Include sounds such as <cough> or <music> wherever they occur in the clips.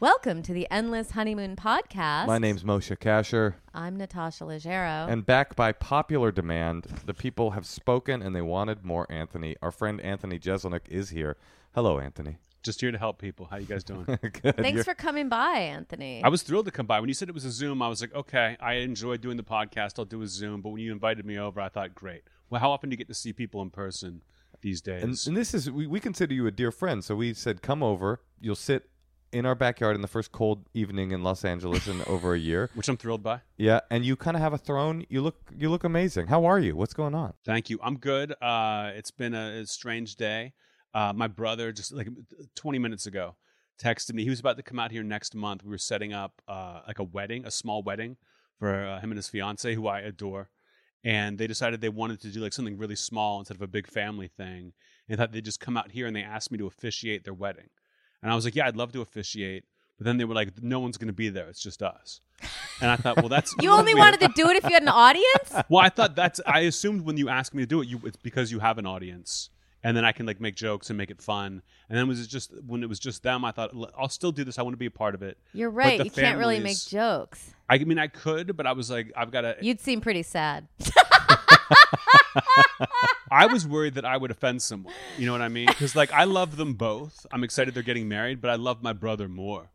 Welcome to the Endless Honeymoon Podcast. My name's Moshe Kasher, I'm Natasha Leggero. and back by popular demand, the people have spoken and they wanted more Anthony. Our friend Anthony Jeselnik is here. Hello, Anthony. Just here to help people. How you guys doing? <laughs> Good. Thanks You're- for coming by, Anthony. I was thrilled to come by. When you said it was a Zoom, I was like, okay, I enjoy doing the podcast. I'll do a Zoom. But when you invited me over, I thought, great. Well, how often do you get to see people in person these days? And, and this is we, we consider you a dear friend, so we said come over. You'll sit in our backyard in the first cold evening in Los Angeles in <laughs> over a year. which I'm thrilled by. Yeah, and you kind of have a throne. You look you look amazing. How are you? What's going on? Thank you. I'm good. Uh, it's been a, a strange day. Uh, my brother just like 20 minutes ago texted me. He was about to come out here next month. We were setting up uh, like a wedding, a small wedding for uh, him and his fiance, who I adore. And they decided they wanted to do like something really small instead of a big family thing. And thought they'd just come out here and they asked me to officiate their wedding. And I was like, yeah, I'd love to officiate. But then they were like, no one's going to be there. It's just us. And I thought, well, that's <laughs> you only weird. wanted to do it if you had an audience? <laughs> Well, I thought that's. I assumed when you asked me to do it, you it's because you have an audience, and then I can like make jokes and make it fun. And then was it just when it was just them, I thought I'll still do this. I want to be a part of it. You're right. You can't really make jokes. I mean, I could, but I was like, I've got to. You'd seem pretty sad. <laughs> I was worried that I would offend someone. You know what I mean? Because like I love them both. I'm excited they're getting married, but I love my brother more.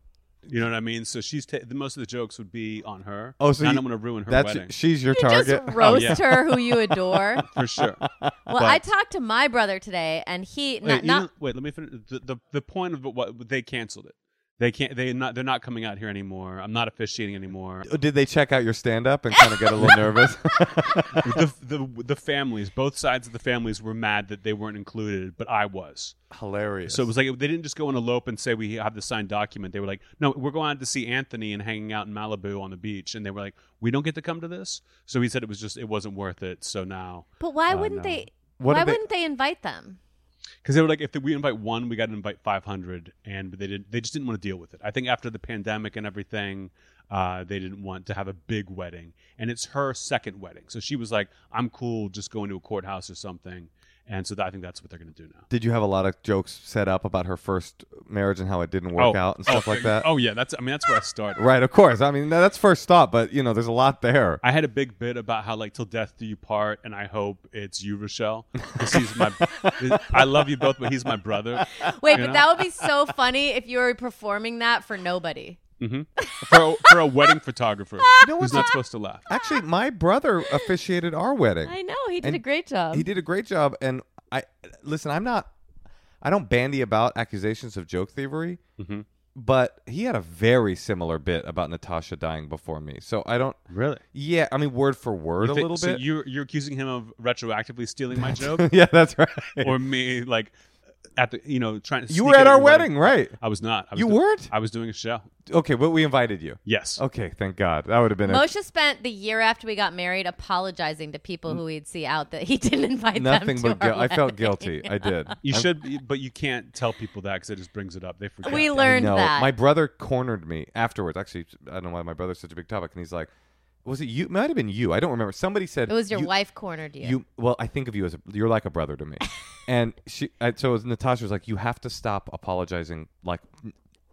You know what I mean? So she's ta- the most of the jokes would be on her. Oh, so and I you- don't want to ruin her That's wedding she's your You target. Oh, just roast yeah. her who you adore. <laughs> for sure. Well, But- I talked to my brother today, and he Wait, not, you not know- wait, let me finish. The, the the point of what they canceled it. They can't. They not. They're not coming out here anymore. I'm not officiating anymore. Did they check out your stand up and kind of get a little <laughs> nervous? the, the the families, both sides of the families were mad that they weren't included, but I was. Hilarious. So it was like they didn't just go on a elope and say we have the signed document. They were like, no, we're going out to see Anthony and hanging out in Malibu on the beach, and they were like, we don't get to come to this. So he said it was just it wasn't worth it. So now But why Uh, wouldn't no. they? What why they- wouldn't they invite them? Because they were like, if we invite one, we got to invite 500, and they did. They just didn't want to deal with it. I think after the pandemic and everything, uh, they didn't want to have a big wedding, and it's her second wedding, so she was like, I'm cool just going to a courthouse or something, and so I think that's what they're going to do now. Did you have a lot of jokes set up about her first marriage and how it didn't work oh. out and oh. stuff like that? Oh yeah, that's. I mean, that's where I started. Right, of course. I mean, that's first thought, but you know, there's a lot there. I had a big bit about how like till death do you part, and I hope it's you, Rochelle, he's my. <laughs> I love you both, but he's my brother. Wait, but know? that would be so funny if you were performing that for nobody. Hmm For a, for a wedding photographer <laughs> know who's not supposed to laugh. Actually, my brother officiated our wedding. I know he did And a great job. He did a great job, and I listen. I'm not. I don't bandy about accusations of joke thievery, Mhm. but he had a very similar bit about Natasha dying before me. So I don't. Really? Yeah, I mean, word for word You a thi- little so bit. You're you're accusing him of retroactively stealing my joke, <laughs> yeah, that's right. or me like at the you know trying to. you were at our your wedding, right? I was not. I was You do- weren't? I was doing a show. Okay, but we invited you. Yes. Okay, thank God. That would have been a, Moshe spent the year after we got married apologizing to people mm. who he'd see out that he <laughs> didn't invite nothing them to but guilt. our I felt guilty. I did. <laughs> You I'm- should, be- but you can't tell people that because it just brings it up. They forget. We I learned know. that. My brother cornered me afterwards. Actually, I don't know why my brother's such a big topic. And he's like, "Was it you? It might have been you. I don't remember. Somebody said It was your you, wife cornered you. You well, I think of you as a, you're like a brother to me." <laughs> and she, I, so it was, Natasha was like, "You have to stop apologizing. Like,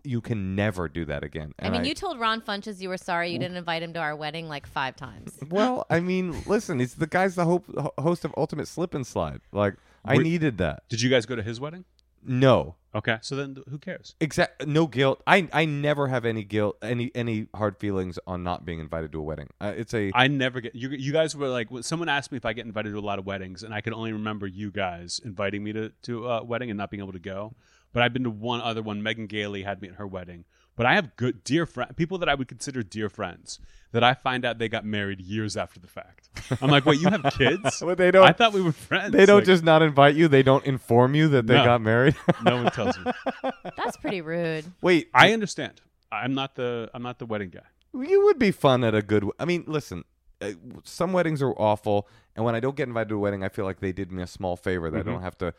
you can never do that again." I And mean, you told Ron Funches you were sorry you didn't invite him to our wedding like five times. <laughs> well, I mean, listen, he's the guy's the hope, host of Ultimate Slip and Slide. Like, I needed that. Did you guys go to his wedding? No, Okay, so then who cares? exact, no guilt. I I never have any guilt, any any hard feelings on not being invited to a wedding. Uh, it's a I never get you. You guys were like, someone asked me if I get invited to a lot of weddings, and I could only remember you guys inviting me to to a wedding and not being able to go. But I've been to one other one. Megan Gailey had me at her wedding. But I have good dear friend people that I would consider dear friends that I find out they got married years after the fact. I'm like, wait, you have kids? <laughs> But they don't- I thought we were friends. They don't Like, just not invite you. They don't inform you that they No. got married. <laughs> No one tells me. That's pretty rude. Wait, I understand. I'm not the I'm not the wedding guy. you would be fun at a good. I mean, listen, uh, some weddings are awful, and when I don't get invited to a wedding, I feel like they did me a small favor that I don't have to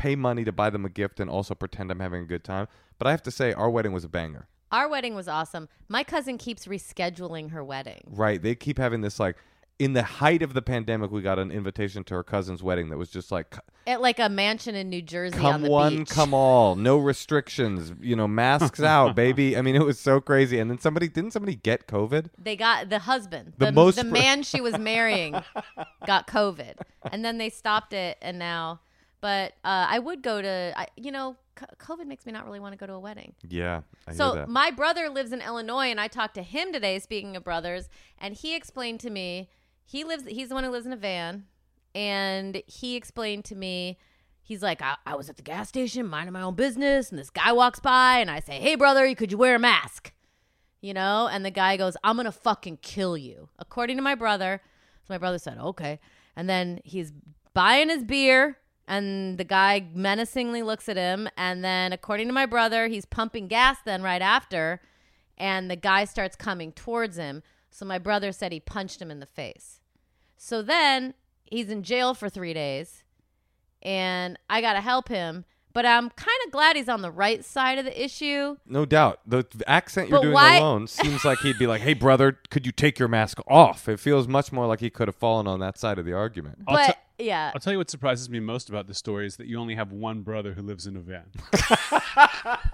pay money to buy them a gift and also pretend I'm having a good time. But I have to say, our wedding was a banger. Our wedding was awesome. My cousin keeps rescheduling her wedding. Right? They keep having this like. In the height of the pandemic, we got an invitation to her cousin's wedding that was just like, At like a mansion in New Jersey on come the one, beach. come all, no restrictions, you know, masks <laughs> out, baby. I mean, it was so crazy. And then somebody didn't somebody get COVID? They got the husband, The the, most the man she was marrying, <laughs> got COVID, and then they stopped it, and now. But uh, I would go to, I, you know, COVID makes me not really want to go to a wedding. Yeah, I hear So my brother lives in Illinois, and I talked to him today. Speaking of brothers, and he explained to me he lives. He's the one who lives in a van, and he explained to me. He's like, I, I was at the gas station minding my own business, and this guy walks by, and I say, "Hey, brother, could you wear a mask?" You know, and the guy goes, "I'm gonna fucking kill you," according to my brother. So my brother said, "Okay," and then he's buying his beer. And the guy menacingly looks at him. And then, according to my brother, he's pumping gas then right after. And the guy starts coming towards him. So my brother said he punched him in the face. So then he's in jail for three days. And I got to help him. But I'm kind of glad he's on the right side of the issue. No doubt. The accent you're But doing why- alone seems like he'd be like, "Hey, brother, could you take your mask off?" It feels much more like he could have fallen on that side of the argument. I'll But yeah, I'll tell you what surprises me most about this story is that you only have one brother who lives in a van. <laughs>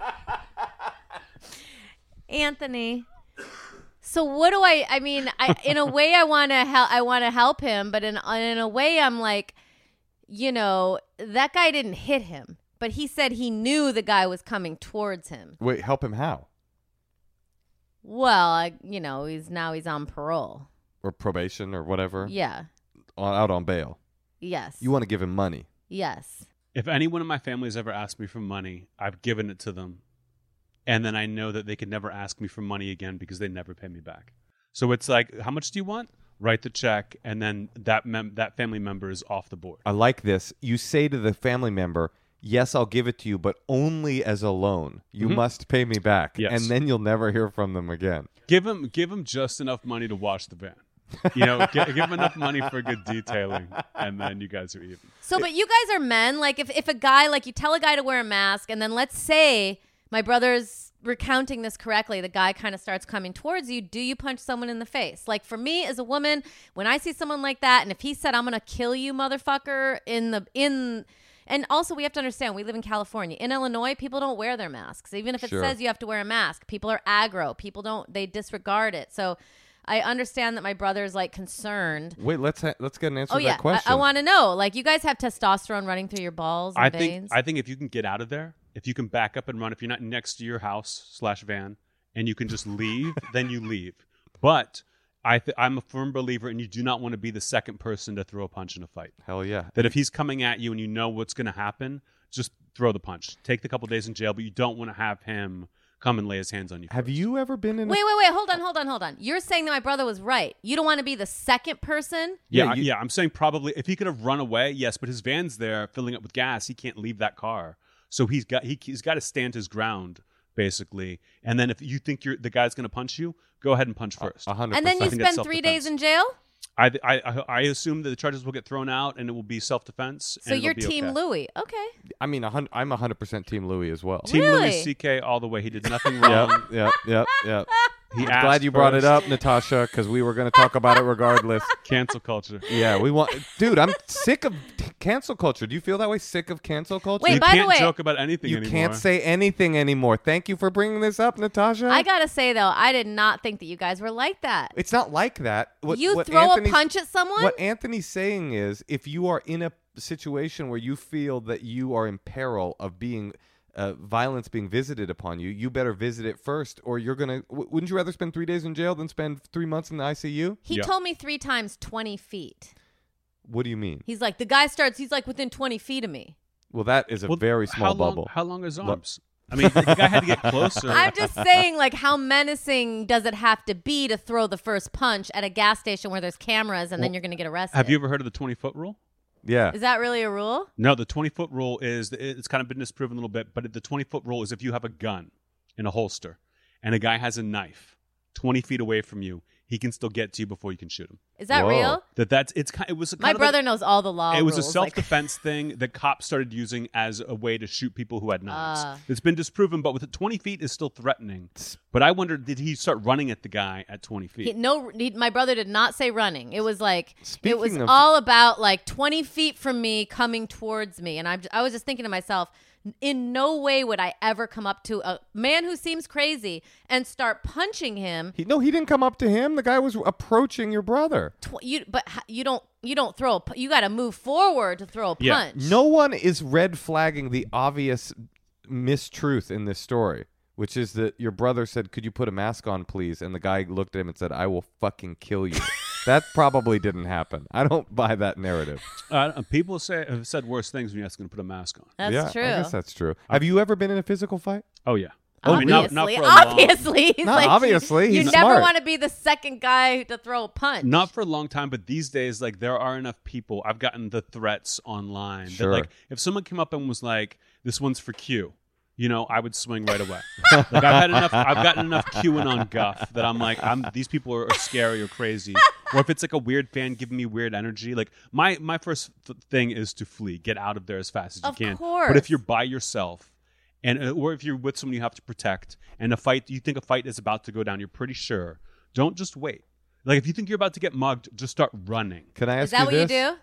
Anthony. So what do I? I mean, I in a way I want to help. I want to help him, but in in a way I'm like, you know, that guy didn't hit him, but he said he knew the guy was coming towards him. Wait, help him how? Well, I, you know, he's now he's on parole. Or probation or whatever, Yeah. on, out on bail. Yes. You want to give him money. Yes. If anyone in my family has ever asked me for money, I've given it to them. And then I know that they could never ask me for money again because they never pay me back. So it's like, how much do you want? Write the check, and then that mem- that family member is off the board. I like this. You say to the family member, "Yes, I'll give it to you, but only as a loan. You Mhm. must pay me back." Yes. And then you'll never hear from them again. Give them give them just enough money to wash the van. You know, gi- give them enough money for good detailing, and then you guys are even. So, but you guys are men. Like, if, if a guy, like, you tell a guy to wear a mask, and then let's say my brother's recounting this correctly, the guy kind of starts coming towards you. Do you punch someone in the face? Like, for me as a woman, when I see someone like that, and if he said, I'm going to kill you, motherfucker, in the, in, and also, we have to understand we live in California. In Illinois, people don't wear their masks. Even if it Sure. says you have to wear a mask, people are aggro. People don't, they disregard it. So, I understand that my brother's like concerned. Wait, let's ha- let's get an answer Oh to yeah, that question. I, want to know. Like, you guys have testosterone running through your balls and I veins. think I think if you can get out of there, if you can back up and run, if you're not next to your house slash van, and you can just leave, then you leave. But I th- I'm a firm believer, and you do not want to be the second person to throw a punch in a fight. Hell yeah. That if he's coming at you and you know what's going to happen, just throw the punch. Take the couple days in jail, but you don't want to have him come and lay his hands on you. Have first. you ever been in? wait, wait, wait. Hold on, hold on, hold on. You're saying that my brother was right. You don't want to be the second person. Yeah, Yeah, I- you- yeah. I'm saying probably if he could have run away, yes, but his van's there filling up with gas. He can't leave that car, so he's got he, he's got to stand his ground basically. And then if you think you're the guy's going to punch you, go ahead and punch first. A hundred And then you percent. think that's spend three days self-defense. in jail. I, I I I assume that the charges will get thrown out and it will be self defense. So you're Team Louis. Okay. I mean, a hun- I'm a hundred percent Team Louis as well. Team Really? Louis C.K. all the way. He did nothing <laughs> wrong. Yep, yep, yep, yep. He I'm glad you brought it up, Natasha, because we were going to talk about it regardless. <laughs> Cancel culture. Yeah, we want, dude. I'm sick of t- cancel culture. Do you feel that way? Sick of cancel culture? Wait, you by the can't way- joke about anything you anymore. can't say anything anymore. Thank you for bringing this up, Natasha. I gotta say though, I did not think that you guys were like that. it's not like that. What, you what throw a punch at someone. What Anthony's saying is, if you are in a situation where you feel that you are in peril of being uh, violence being visited upon you, you better visit it first, or you're gonna. W- wouldn't you rather spend three days in jail than spend three months in the ICU? he Yeah. told me three times twenty feet. What do you mean? He's like the guy starts. He's like within twenty feet of me. Well, that is a Well, very small how long, bubble. How long are his arms? I mean, the guy had to get <laughs> closer. I'm just saying, like, how menacing does it have to be to throw the first punch at a gas station where there's cameras and then you're going to get arrested? Have you ever heard of the 20 foot rule? Yeah. Is that really a rule? No, the 20 foot rule is it's kind of been disproven a little bit, but the 20 foot rule is if you have a gun in a holster and a guy has a knife 20 feet away from you, he can still get to you before you can shoot him. Is that Whoa. real? That that's it's kind. It was My of brother Like, knows all the law. it was a rules, like- self-defense thing that cops started using as a way to shoot people who had knives. Ah. it's been disproven, but with 20 feet is still threatening. But I wonder, did he start running at the guy at 20 feet? He, no, he, my brother did not say running. It was like it was of- all about like twenty feet from me, coming towards me, and I'm, I was just thinking to myself, in no way would I ever come up to a man who seems crazy and start punching him. He, no, he didn't come up to him. The guy was approaching your brother. Tw- you, but you don't, you don't throw. A, you got to move forward to throw a Yeah. punch. No one is red flagging the obvious mistruth in this story, which is that your brother said, "Could you put a mask on, please?" And the guy looked at him and said, "I will fucking kill you." <laughs> that probably didn't happen. I don't <laughs> buy that narrative. Uh, people say have said worse things when you ask them to put a mask on. that's yeah, true. I guess that's true. Have you ever been in a physical fight? Oh yeah. Oh, I mean, not, obviously, not for a long- obviously, He's like, obviously, you, you he's never want to be the second guy to throw a punch. Not for a long time, but these days, like there are enough people. I've gotten the threats online Sure. that, like, if someone came up and was like, "This one's for Q," you know, I would swing right away. like I've had enough. I've gotten enough QAnon guff that I'm like, I'm these people are, are scary or crazy. Or if it's like a weird fan giving me weird energy, like my my first th- thing is to flee, get out of there as fast as Of you can. course. But if you're by yourself. And uh, or if you're with someone you have to protect, and a fight you think a fight is about to go down, you're pretty sure. Don't just wait. Like if you think you're about to get mugged, just start running. Can I ask you is that what you you do?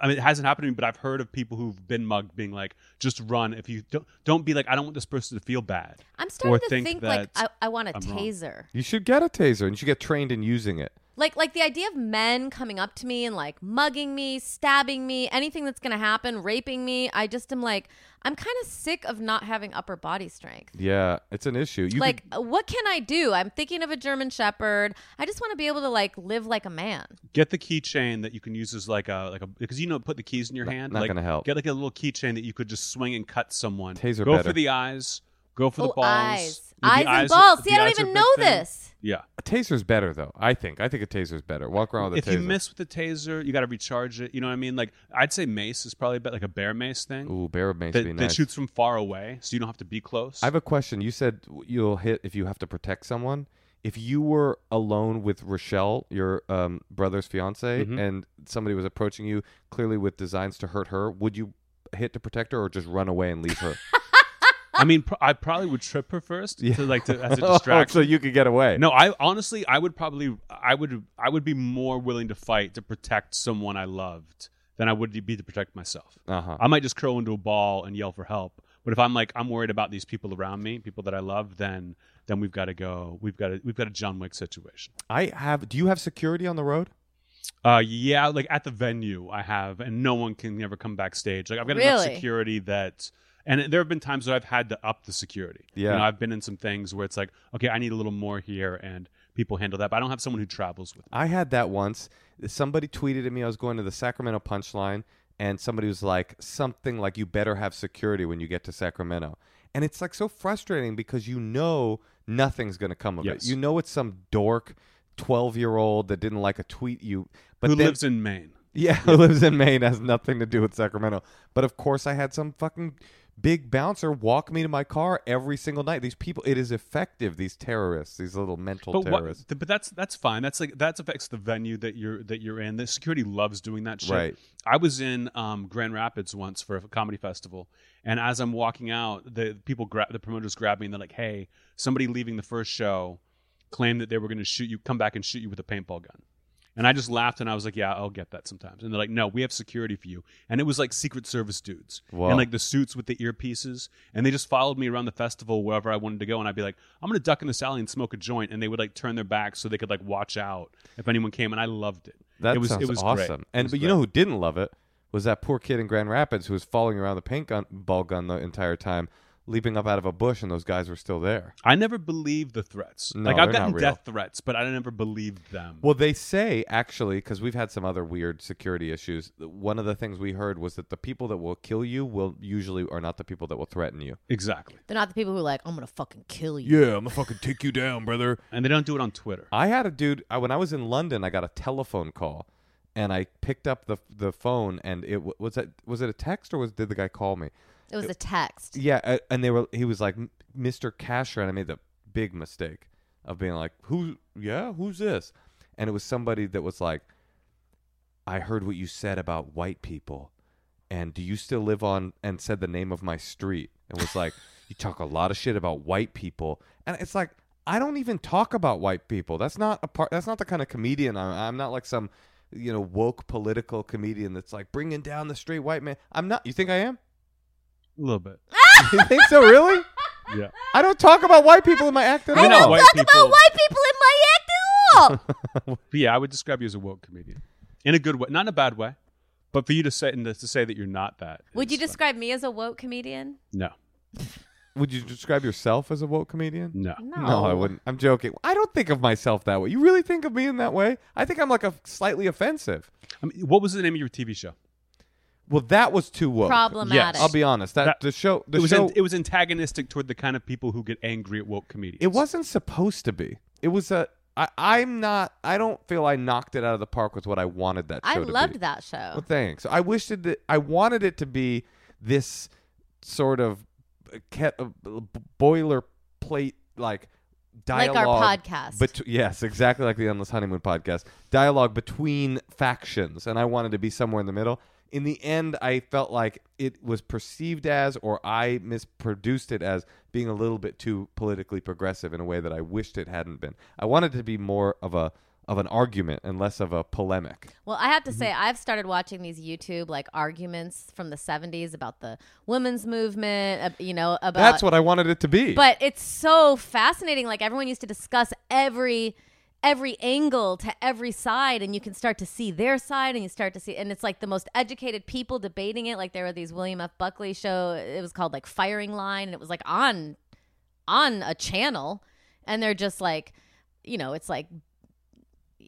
I mean, it hasn't happened to me, but I've heard of people who've been mugged being like, "Just run." If you don't, don't be like, "I don't want this person to feel bad." I'm starting to think think, like I, I want a I'm wrong. taser. You should get a taser and you should get trained in using it. Like like the idea of men coming up to me and like mugging me, stabbing me, anything that's gonna happen, raping me. I just am like I'm kind of sick of not having upper body strength. Yeah, it's an issue. You like could- what can I do? I'm thinking of a German Shepherd. I just want to be able to like live like a man. Get the keychain that you can use as like a like a because you know put the keys in your hand. not like, gonna help. Get like a little keychain that you could just swing and cut someone. Taser Go better. for the eyes. Go for the oh, balls. eyes, The eyes, eyes and are- balls. the See, I don't eyes are a even know thing. this. Yeah. a taser's better though. I think. I think a taser's better. Walk around with If taser. If you miss with the taser, you got to recharge it. You know what I mean? Like I'd say mace is probably about like a bear mace thing Ooh, bear mace that, be that shoots from far away, so you don't have to be close. I have a question. You said you'll hit if you have to protect someone. If you were alone with Rochelle, your um, brother's fiance, Mhm. and somebody was approaching you clearly with designs to hurt her, would you hit to protect her or just run away and leave her? <laughs> I mean, pr- I probably would trip her first Yeah. to like to, as a <laughs> Oh, distraction. so you could get away. No, I honestly, I would probably, I would, I would be more willing to fight to protect someone I loved than I would be to protect myself. Uh huh. I might just curl into a ball and yell for help. But if I'm like, I'm worried about these people around me, people that I love, then then we've got to go. We've got to, we've got a John Wick situation. I have. Do you have security on the road? Uh, yeah, like at the venue, I have, and no one can ever come backstage. Like I've got enough Really? security that, and there have been times that I've had to up the security. Yeah. you know, I've been in some things where it's like, okay, I need a little more here, and people handle that. But I don't have someone who travels with me. I had that once. Somebody tweeted at me. I was going to the Sacramento Punchline, and somebody was like something like, "You better have security when you get to Sacramento." And it's like so frustrating because you know nothing's going to come of Yes. it. You know it's some dork, twelve-year-old that didn't like a tweet you, but who then, lives in Maine? yeah, who lives in Maine has nothing to do with Sacramento. But of course, I had some fucking big bouncer walk me to my car every single night. These people, it is effective. These terrorists, these little mental But terrorists. th- but that's that's fine. That's like that affects the venue that you're that you're in. The security loves doing that shit. Right. I was in um, Grand Rapids once for a comedy festival, and as I'm walking out, the people grab the promoters grab me and they're like, "Hey, somebody leaving the first show claimed that they were going to shoot you, come back and shoot you with a paintball gun." And I just laughed and I was like, "Yeah, I'll get that sometimes." And they're like, "No, we have security for you." And it was like Secret Service dudes Wow. and like the suits with the earpieces, and they just followed me around the festival wherever I wanted to go. And I'd be like, "I'm going to duck in this alley and smoke a joint," and they would like turn their backs so they could like watch out if anyone came. And I loved it. That it was sounds it was awesome. Great. And but you know who didn't love it was that poor kid in Grand Rapids who was following around the paint gun ball gun the entire time, leaping up out of a bush, and those guys were still there. I never believed the threats. No, like I've they're not gotten death threats, but I never believed them. Well, they say actually because we've had some other weird security issues. One of the things we heard was that the people that will kill you will usually are not the people that will threaten you. exactly. They're not the people who are like, I'm gonna fucking kill you. Yeah, I'm gonna fucking take you down, brother. And they don't do it on Twitter. I had a dude I, when I was in London. I got a telephone call, and I picked up the the phone, and it was it was it a text or was did the guy call me? It was a text. Yeah, uh, and they were. He was like, "Mr. Kasher," and I made the big mistake of being like, "Who? Yeah, who's this?" And it was somebody that was like, I heard what you said about white people, and do you still live on?" And said the name of my street, and was like, "You talk a lot of shit about white people," and it's like. I don't even talk about white people. That's not a part. That's not the kind of comedian I'm. I'm not like some, you know, woke political comedian that's like bringing down the straight white man. I'm not. You think I am? A little bit. <laughs> you think so? Really? Yeah. I don't talk about white people in my act at I mean, all. not white Talk people. about white people in my act at all. <laughs> Yeah, I would describe you as a woke comedian in a good way, not in a bad way. But for you to say and to say that you're not that, Would you is fine. describe me as a woke comedian? No, <laughs> Would you describe yourself as a woke comedian? no. No. No, I wouldn't. I'm joking. I don't think of myself that way. You really think of me in that way? I think I'm like a slightly offensive. I mean, what was the name of your TV show? Well, that was too woke. Problematic. I'll be honest. That, That- the show, the it was show, an- it was antagonistic toward the kind of people who get angry at woke comedians. it wasn't supposed to be. It was a. I, I'm not. I don't feel I knocked it out of the park with what I wanted that show I to be. loved that show. Well, thanks. I wished it. That, I wanted it to be this sort of uh, ket, uh, boilerplate like dialogue. Like dialogue. our podcast. Bet- yes, exactly like the Endless Honeymoon podcast. Dialogue between factions, and I wanted to be somewhere in the middle. In the end, I felt like it was perceived as, or I misproduced it as, being a little bit too politically progressive in a way that I wished it hadn't been. I wanted it to be more of a of an argument and less of a polemic. Well, I have to Mm-hmm. say, I've started watching these YouTube like arguments from the '70s about the women's movement. Uh, you know, about That's what I wanted it to be. But it's so fascinating. Like everyone used to discuss every every angle to every side and you can start to see their side and you start to see and it's like the most educated people debating it. Like there were these william f. Buckley show it was called like firing line and it was like on on a channel. And they're just like you know it's like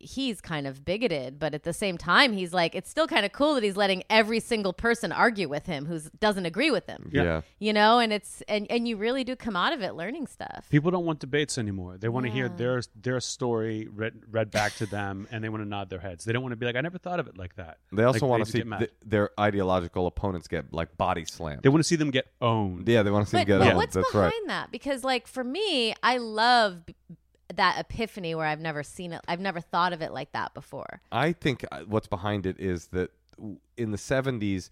he's kind of bigoted but at the same time he's like it's still kind of cool that he's letting every single person argue with him who doesn't agree with him Yeah. yeah. you know and it's and and you really do come out of it learning stuff People don't want debates anymore. They want to hear their their story read read back to them, and they want to nod their heads. They don't want to be like, "I never thought of it like that." They also Like, want to see th- their ideological opponents get like body slammed. They want to see them get owned. yeah, they want to see but, them get but owned. what's That's behind right. that because like for me i love b- that epiphany where i've never seen it i've never thought of it like that before I think uh, what's behind it is that in the 70s,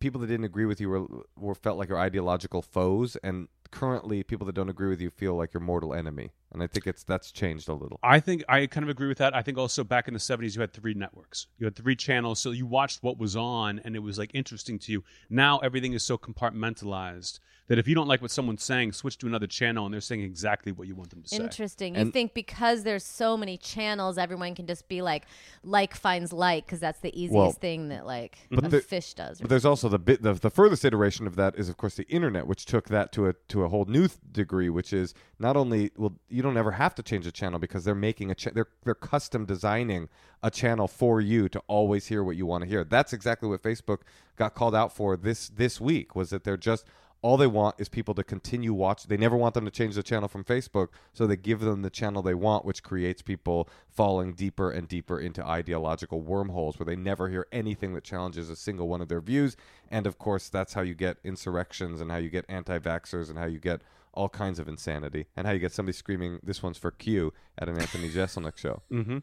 people that didn't agree with you were, were felt like your ideological foes, and currently people that don't agree with you feel like your mortal enemy. And I think it's that's changed a little. I think I kind of agree with that. I think also back in the 70s, you had three networks. You had three channels. So you watched what was on and it was like interesting to you. Now everything is so compartmentalized that if you don't like what someone's saying, switch to another channel and they're saying exactly what you want them to say. interesting you And- think because there's so many channels everyone can just be like like finds like because that's the easiest Well, thing that like but a the- fish does or But there's also the bit the, the furthest iteration of that is of course the internet, which took that to a to a whole new th- degree, which is not only well you don't ever have to change the channel because they're making a cha- they're they're custom designing a channel for you to always hear what you want to hear. That's exactly what Facebook got called out for this this week was that they're just all they want is people to continue watch. They never want them to change the channel from Facebook, so they give them the channel they want, which creates people falling deeper and deeper into ideological wormholes where they never hear anything that challenges a single one of their views. And of course, that's how you get insurrections and how you get anti-vaxxers and how you get all kinds of insanity and how you get somebody screaming, "This one's for Q" at an Anthony Jeselnik show. <laughs> Mm-hmm.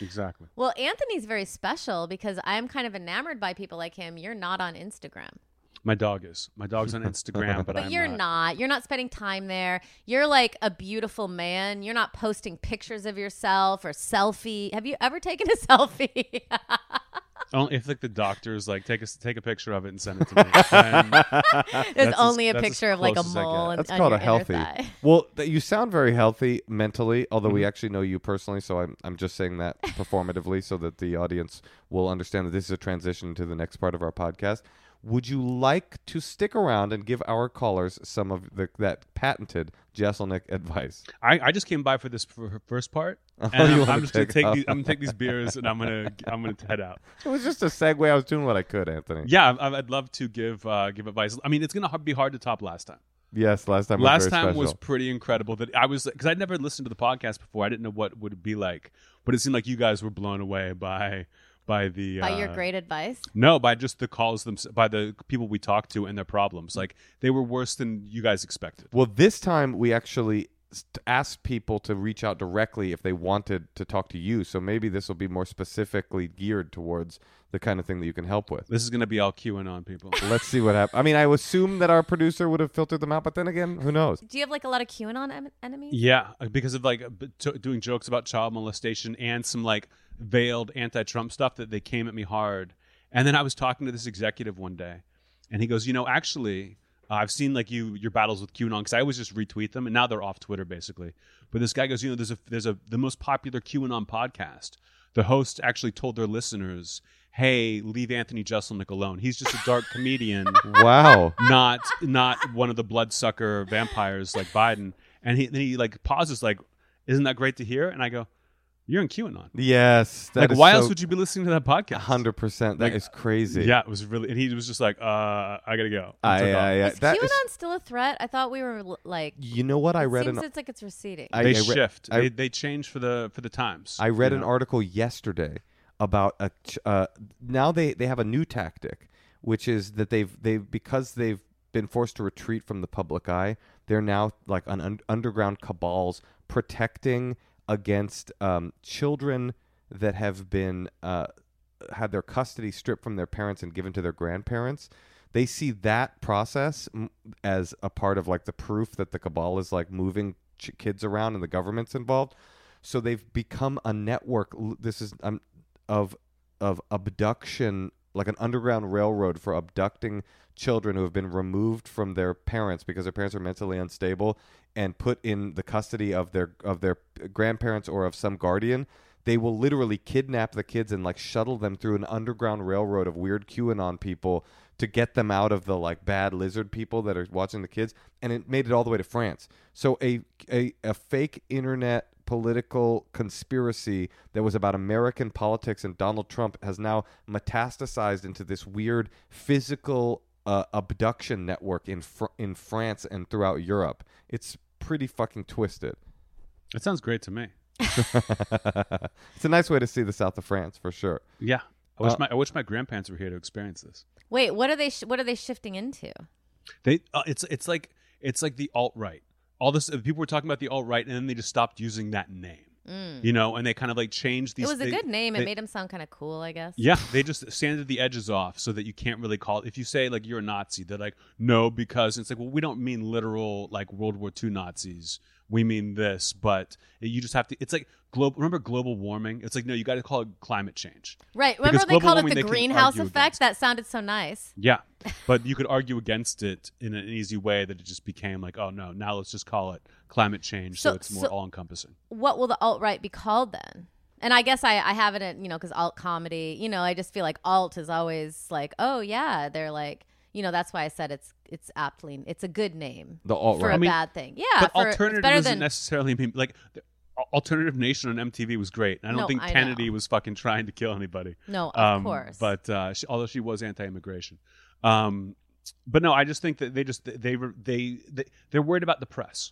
Exactly. well anthony's very special because i'm kind of enamored by people like him you're not on instagram My dog is. My dog's on <laughs> Instagram, but, But I'm you're not. You're not spending time there. You're like a beautiful man. You're not posting pictures of yourself or selfie. Have you ever taken a <laughs> selfie? Only if like the doctor's like take a take a picture of it and send it to me. Then <laughs> There's That's as- only a picture of like a close as I mole. get. on- That's called your a healthy. thigh. Well, th- you sound very healthy mentally, although Mm-hmm. we actually know you personally, so I'm I'm just saying that performatively so that the audience will understand that this is a transition to the next part of our podcast. Would you like to stick around and give our callers some of the that patented Jesselnick advice? I, I just came by for this for first part, <laughs> Oh, and you I'm, I'm just gonna take off. these, I'm gonna take these beers and I'm gonna I'm gonna head out. <laughs> It was just a segue. I was doing what I could, Anthony. Yeah, I, I'd love to give uh, give advice. I mean, it's gonna be hard to top last time. Yes, last time. last was time was pretty incredible. That I was because I'd never listened to the podcast before. I didn't know what it would be like, but it seemed like you guys were blown away by by the By uh, your great advice. No, by just the calls them by the people we talked to and their problems. Like they were worse than you guys expected. Well, this time we actually asked people to reach out directly if they wanted to talk to you. So maybe this will be more specifically geared towards the kind of thing that you can help with. This is going to be all QAnon people. <laughs> Let's see what happens. I mean, I assume that our producer would have filtered them out, but then again, who knows? Do you have like a lot of QAnon em- enemies? Yeah, uh, because of like uh, b- t- doing jokes about child molestation and some like veiled anti-Trump stuff that they came at me hard. And then I was talking to this executive one day, and he goes, "You know, actually, uh, I've seen like you your battles with QAnon because I always just retweet them, and now they're off Twitter basically. But this guy goes, you know, there's a there's a the most popular QAnon podcast. The host actually told their listeners." Hey, leave Anthony Jeselnik alone. He's just a dark <laughs> comedian Wow. not not one of the bloodsucker vampires like Biden. And he then he like pauses, like, "Isn't that great to hear?" And I go, "You're in QAnon. Yes. that like, is why so else would you be listening to that podcast?" Hundred percent. That is Like, crazy. Yeah, it was really. And he was just like, "Uh, I gotta go." I, And took off. I, I, Is that QAnon is- still a threat? I thought we were l- like. you know what I it read seems an it's like it's receding. I- they I re- shift. I- they they change for the for the times. I read you an know? article yesterday about a ch- uh, now they they have a new tactic, which is that they've they've because they've been forced to retreat from the public eye. They're now like an un- underground cabals protecting against um, children that have been uh, had their custody stripped from their parents and given to their grandparents. They see that process as a part of like the proof that the cabal is like moving ch- kids around and the government's involved. So they've become a network. This is um, of of abduction, like an underground railroad for abducting children who have been removed from their parents because their parents are mentally unstable and put in the custody of their of their grandparents or of some guardian. They will literally kidnap the kids and like shuttle them through an underground railroad of weird QAnon people to get them out of the like bad lizard people that are watching the kids and it made it all the way to France. So a a, a fake internet political conspiracy that was about American politics and Donald Trump has now metastasized into this weird physical uh, abduction network in fr- in France and throughout Europe. It's pretty fucking twisted. It sounds great to me. <laughs> it's a nice way to see the south of France for sure. Yeah, I wish Uh, my I wish my grandparents were here to experience this. Wait, what are they? Sh- what are they shifting into? They uh, it's it's like it's like the alt right. All this people were talking about the alt right, and then they just stopped using that name. Mm. You know, and they kind of like changed these. It was a they- good name. It made him sound kind of cool, I guess. Yeah, they just sanded the edges off so that you can't really call. It. If you say like you're a Nazi, they're like, no, because it's like, well, we don't mean literal like World War II Nazis. We mean this, but you just have to. It's like global. Remember global warming? It's like no, you got to call it climate change. Right. Remember they called warming, it the greenhouse effect? against. That sounded so nice. Yeah, <laughs> but you could argue against it in an easy way that it just became like, oh no, now let's just call it climate change, so, So- it's more so- all encompassing. What will the alt right be called then? And I guess I, I have it in, you know, because alt comedy, you know, I just feel like alt is always like, oh, yeah, they're like, you know, that's why I said it's it's aptly, it's a good name The alt for right. a mean, bad thing. Yeah. but for, alternative better doesn't than, necessarily mean like. the- Alternative Nation on MTV was great. I don't No, think I Kennedy know. was fucking trying to kill anybody. no, of um, course. But uh, she, although she was anti-immigration, um, but no, I just think that they just they were they, they they're worried about the press.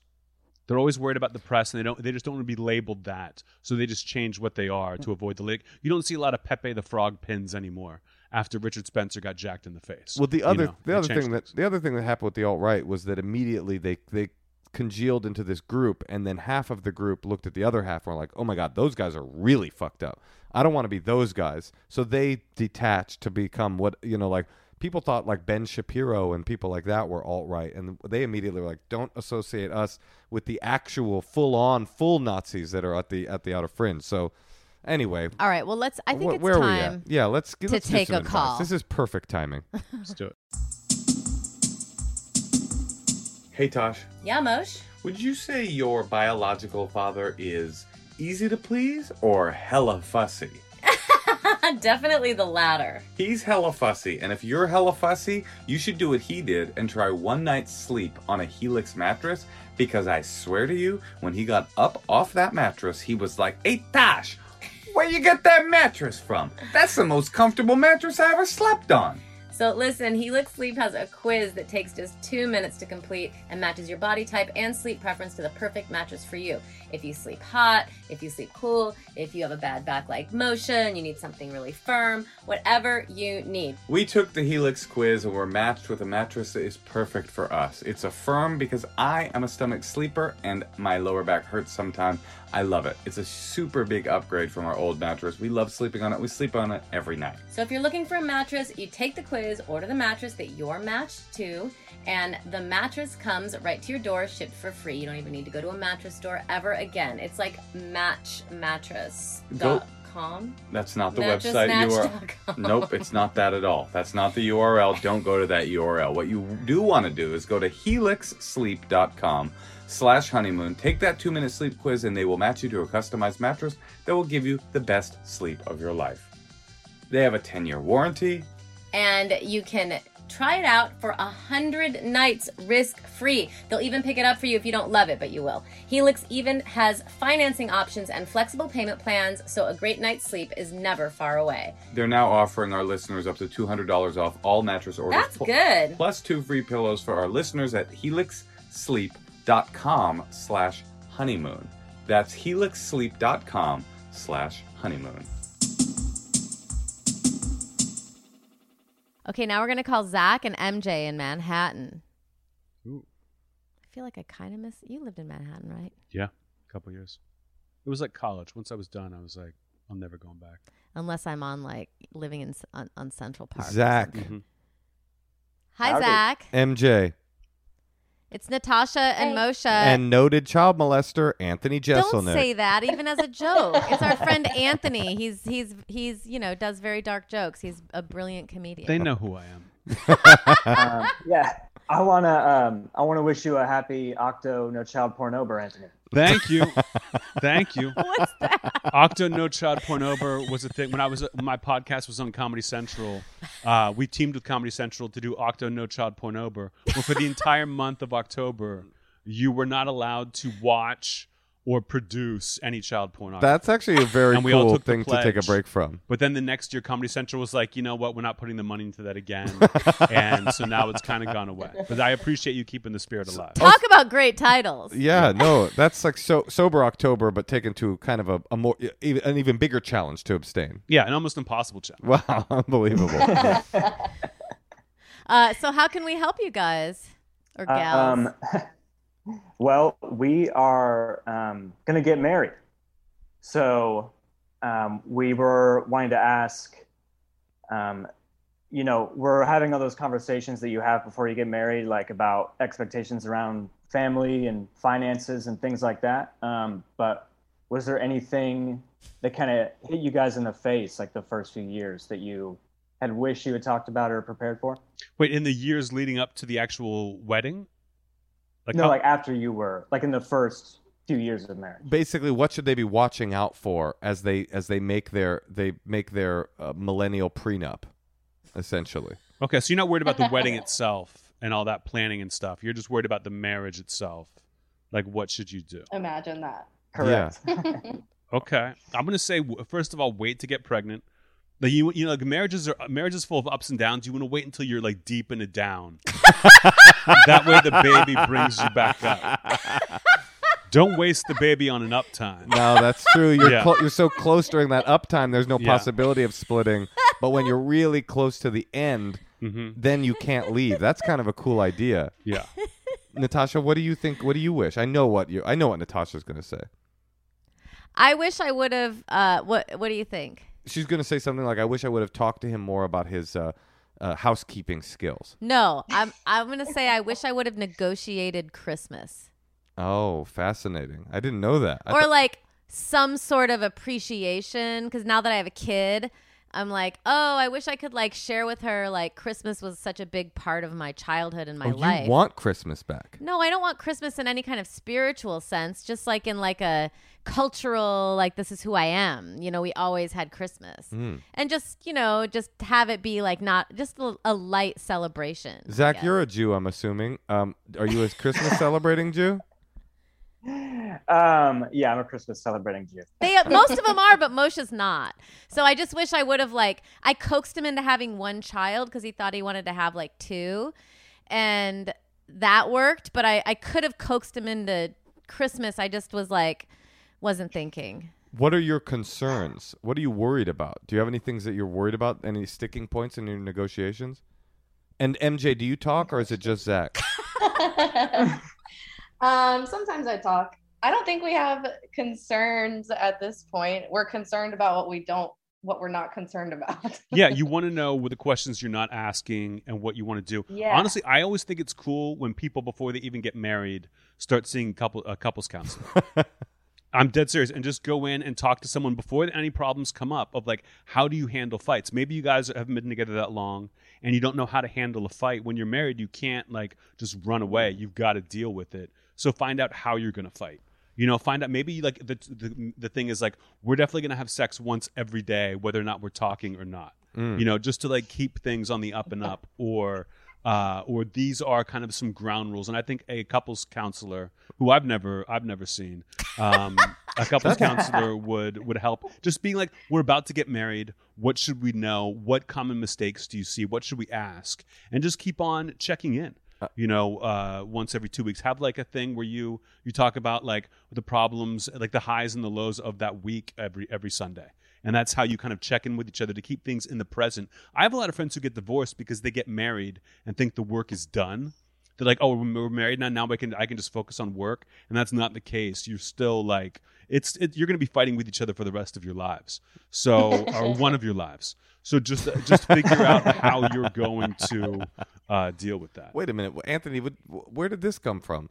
They're always worried about the press, and they don't they just don't want to be labeled that. So they just change what they are to avoid the like. You don't see a lot of Pepe the Frog pins anymore after Richard Spencer got jacked in the face. Well, the You other know, the other thing that the other thing that happened with the alt right was that immediately they they congealed into this group, and then half of the group looked at the other half and were like, "Oh my god, those guys are really fucked up. I don't want to be those guys." So they detached to become what you know, like people thought like Ben Shapiro and people like that were alt right, and they immediately were like, "Don't associate us with the actual full on full Nazis that are at the at the outer fringe." So. Anyway, All right. Well, let's, I think wh- it's where are we at? time. Yeah, let's to let's do take a advice. call. This is perfect timing. <laughs> Let's do it. Hey Tosh, Yeah, Mosh. would you say your biological father is easy to please or hella fussy? <laughs> Definitely the latter. He's hella fussy, and if you're hella fussy, you should do what he did and try one night's sleep on a Helix mattress because I swear to you, when he got up off that mattress, he was like, Hey Tosh, where you get that mattress from? That's the most comfortable mattress I ever slept on. So listen, Helix Sleep has a quiz that takes just two minutes to complete and matches your body type and sleep preference to the perfect mattress for you. If you sleep hot, if you sleep cool, if you have a bad back like motion, you need something really firm, whatever you need. We took the Helix quiz and were matched with a mattress that is perfect for us. It's a firm because I am a stomach sleeper and my lower back hurts sometimes. I love it. It's a super big upgrade from our old mattress. We love sleeping on it. We sleep on it every night. So if you're looking for a mattress, you take the quiz, order the mattress that you're matched to, and the mattress comes right to your door, shipped for free. You don't even need to go to a mattress store ever again. It's like matchmattress.com. That's not the website URL. Nope, it's not that at all. That's not the URL. Don't go to that URL. What you do want to do is go to helixsleep.com slash honeymoon. Take that two minute sleep quiz and they will match you to a customized mattress that will give you the best sleep of your life. They have a 10 year warranty. And you can try it out for a hundred nights risk free. They'll even pick it up for you if you don't love it, but you will. Helix even has financing options and flexible payment plans, so a great night's sleep is never far away. They're now offering our listeners up to $200 off all mattress orders. That's pl- good. Plus two free pillows for our listeners at helixsleep.com slash honeymoon. That's helixsleep.com slash honeymoon. Okay, now we're gonna call Zach and MJ in Manhattan. Ooh. I feel like I kind of miss. You lived in Manhattan, right? Yeah, a couple years. It was like college. Once I was done, I was like, I'm never going back. Unless I'm on like living in on, on Central Park. Zach, something. Mhm. Hi, Howdy. Zach. MJ, It's Natasha and Hey. Moshe. and noted child molester Anthony Don't say that, even as a joke. it's our friend <laughs> Anthony. He's he's he's you know does very dark jokes. He's a brilliant comedian. They know who I am. <laughs> <laughs> um, yeah, I wanna um, I wanna wish you a happy Octo No Child Pornober, Anthony. Thank you. <laughs> Thank you. What's that? Octo No Child Pornover was a thing when I was my podcast was on Comedy Central. Uh, we teamed with Comedy Central to do Octo No Child Pornover. Where for the entire month of October, you were not allowed to watch or produce any child pornography. That's actually a very And we all cool took thing to take a break from. But then the next year, Comedy Central was like, you know what? We're not putting the money into that again, <laughs> and so now it's kind of gone away. But I appreciate you keeping the spirit alive. Talk about great titles. Yeah, no, that's like so sober October, but taken to kind of a, a more even, an even bigger challenge to abstain. Yeah, an almost impossible challenge. Wow, <laughs> unbelievable. <laughs> Uh, so how can we help you guys or Uh, gals? um, well, we are um, gonna get married, so um, we were wanting to ask. Um, you know, we're having all those conversations that you have before you get married, like about expectations around family and finances and things like that. Um, but was there anything that kind of hit you guys in the face, like the first few years, that you had wished you had talked about or prepared for? Wait, in the years leading up to the actual wedding, like no, how- like after you were, like in the first few years of marriage. Basically, what should they be watching out for as they as they make their they make their uh, millennial prenup, essentially? Okay, so you're not worried about the <laughs> wedding itself and all that planning and stuff. You're just worried about the marriage itself. Like, what should you do? Imagine that. Correct. <laughs> Okay, I'm gonna say first of all, wait to get pregnant. Like you, you know, like marriages are marriages full of ups and downs. You want to wait until you're like deep in a down. <laughs> that way, the baby brings you back up. Don't waste the baby on an uptime. No, that's true. You're Yeah. clo- you're so close during that uptime. There's no Yeah. possibility of splitting. But when you're really close to the end, hmm then you can't leave. That's kind of a cool idea. Yeah. Natasha, what do you think? What do you wish? I know what you. I know what Natasha's going to say. I wish I would have. Uh, what What do you think? She's going to say something like, "I wish I would have talked to him more about his uh, uh, housekeeping skills." No, I'm. I'm gonna say I wish I would have negotiated Christmas Oh, fascinating! I didn't know that. I or thought- like some sort of appreciation because now that I have a kid. I'm like, oh, I wish I could like share with her like Christmas was such a big part of my childhood and my oh, life. you want Christmas back? No, I don't want Christmas in any kind of spiritual sense, just like in like a cultural like this is who I am. You know, we always had Christmas. Mm. And just, you know, just have it be like not just a, a light celebration. Zach, you're a Jew, I'm assuming. Um, are you a Christmas <laughs> celebrating Jew? Um, yeah, I'm a Christmas celebrating Jew. They most of them are, but Moshe's not. So I just wish I would have like I coaxed him into having one child because he thought he wanted to have like two, and that worked. But I I could have coaxed him into Christmas. I just was like wasn't thinking. What are your concerns? What are you worried about? Do you have any things that you're worried about? Any sticking points in your negotiations? And MJ, do you talk or is it just Zach? <laughs> um, sometimes I talk. I don't think we have concerns at this point. We're concerned about what we don't, what we're not concerned about. <laughs> yeah, you want to know what the questions you're not asking and what you want to do. Yeah. Honestly, I always think it's cool when people before they even get married start seeing couple a couples counselor. <laughs> I'm dead serious, and just go in and talk to someone before any problems come up. Of like, how do you handle fights? Maybe you guys haven't been together that long, and you don't know how to handle a fight. When you're married, you can't like just run away. You've got to deal with it. So find out how you're gonna fight. You know, find out maybe like the the the thing is like we're definitely gonna have sex once every day, whether or not we're talking or not. Mm. You know, just to like keep things on the up and up, <laughs> or uh, or these are kind of some ground rules. And I think a couples counselor, who I've never I've never seen, um, a <laughs> couples counselor would would help. Just being like, we're about to get married. What should we know? What common mistakes do you see? What should we ask? And just keep on checking in. You know, uh, once every two weeks, have like a thing where you you talk about like the problems, like the highs and the lows of that week every every Sunday and that's how you kind of check in with each other to keep things in the present. I have a lot of friends who get divorced because they get married and think the work is done. They're like, "Oh, we're married now. Now I can I can just focus on work," and that's not the case. You're still like it's it, you're going to be fighting with each other for the rest of your lives. So, <laughs> or one of your lives. So just just figure out <laughs> how you're going to uh, deal with that. Wait a minute, Anthony. what- Where did this come from?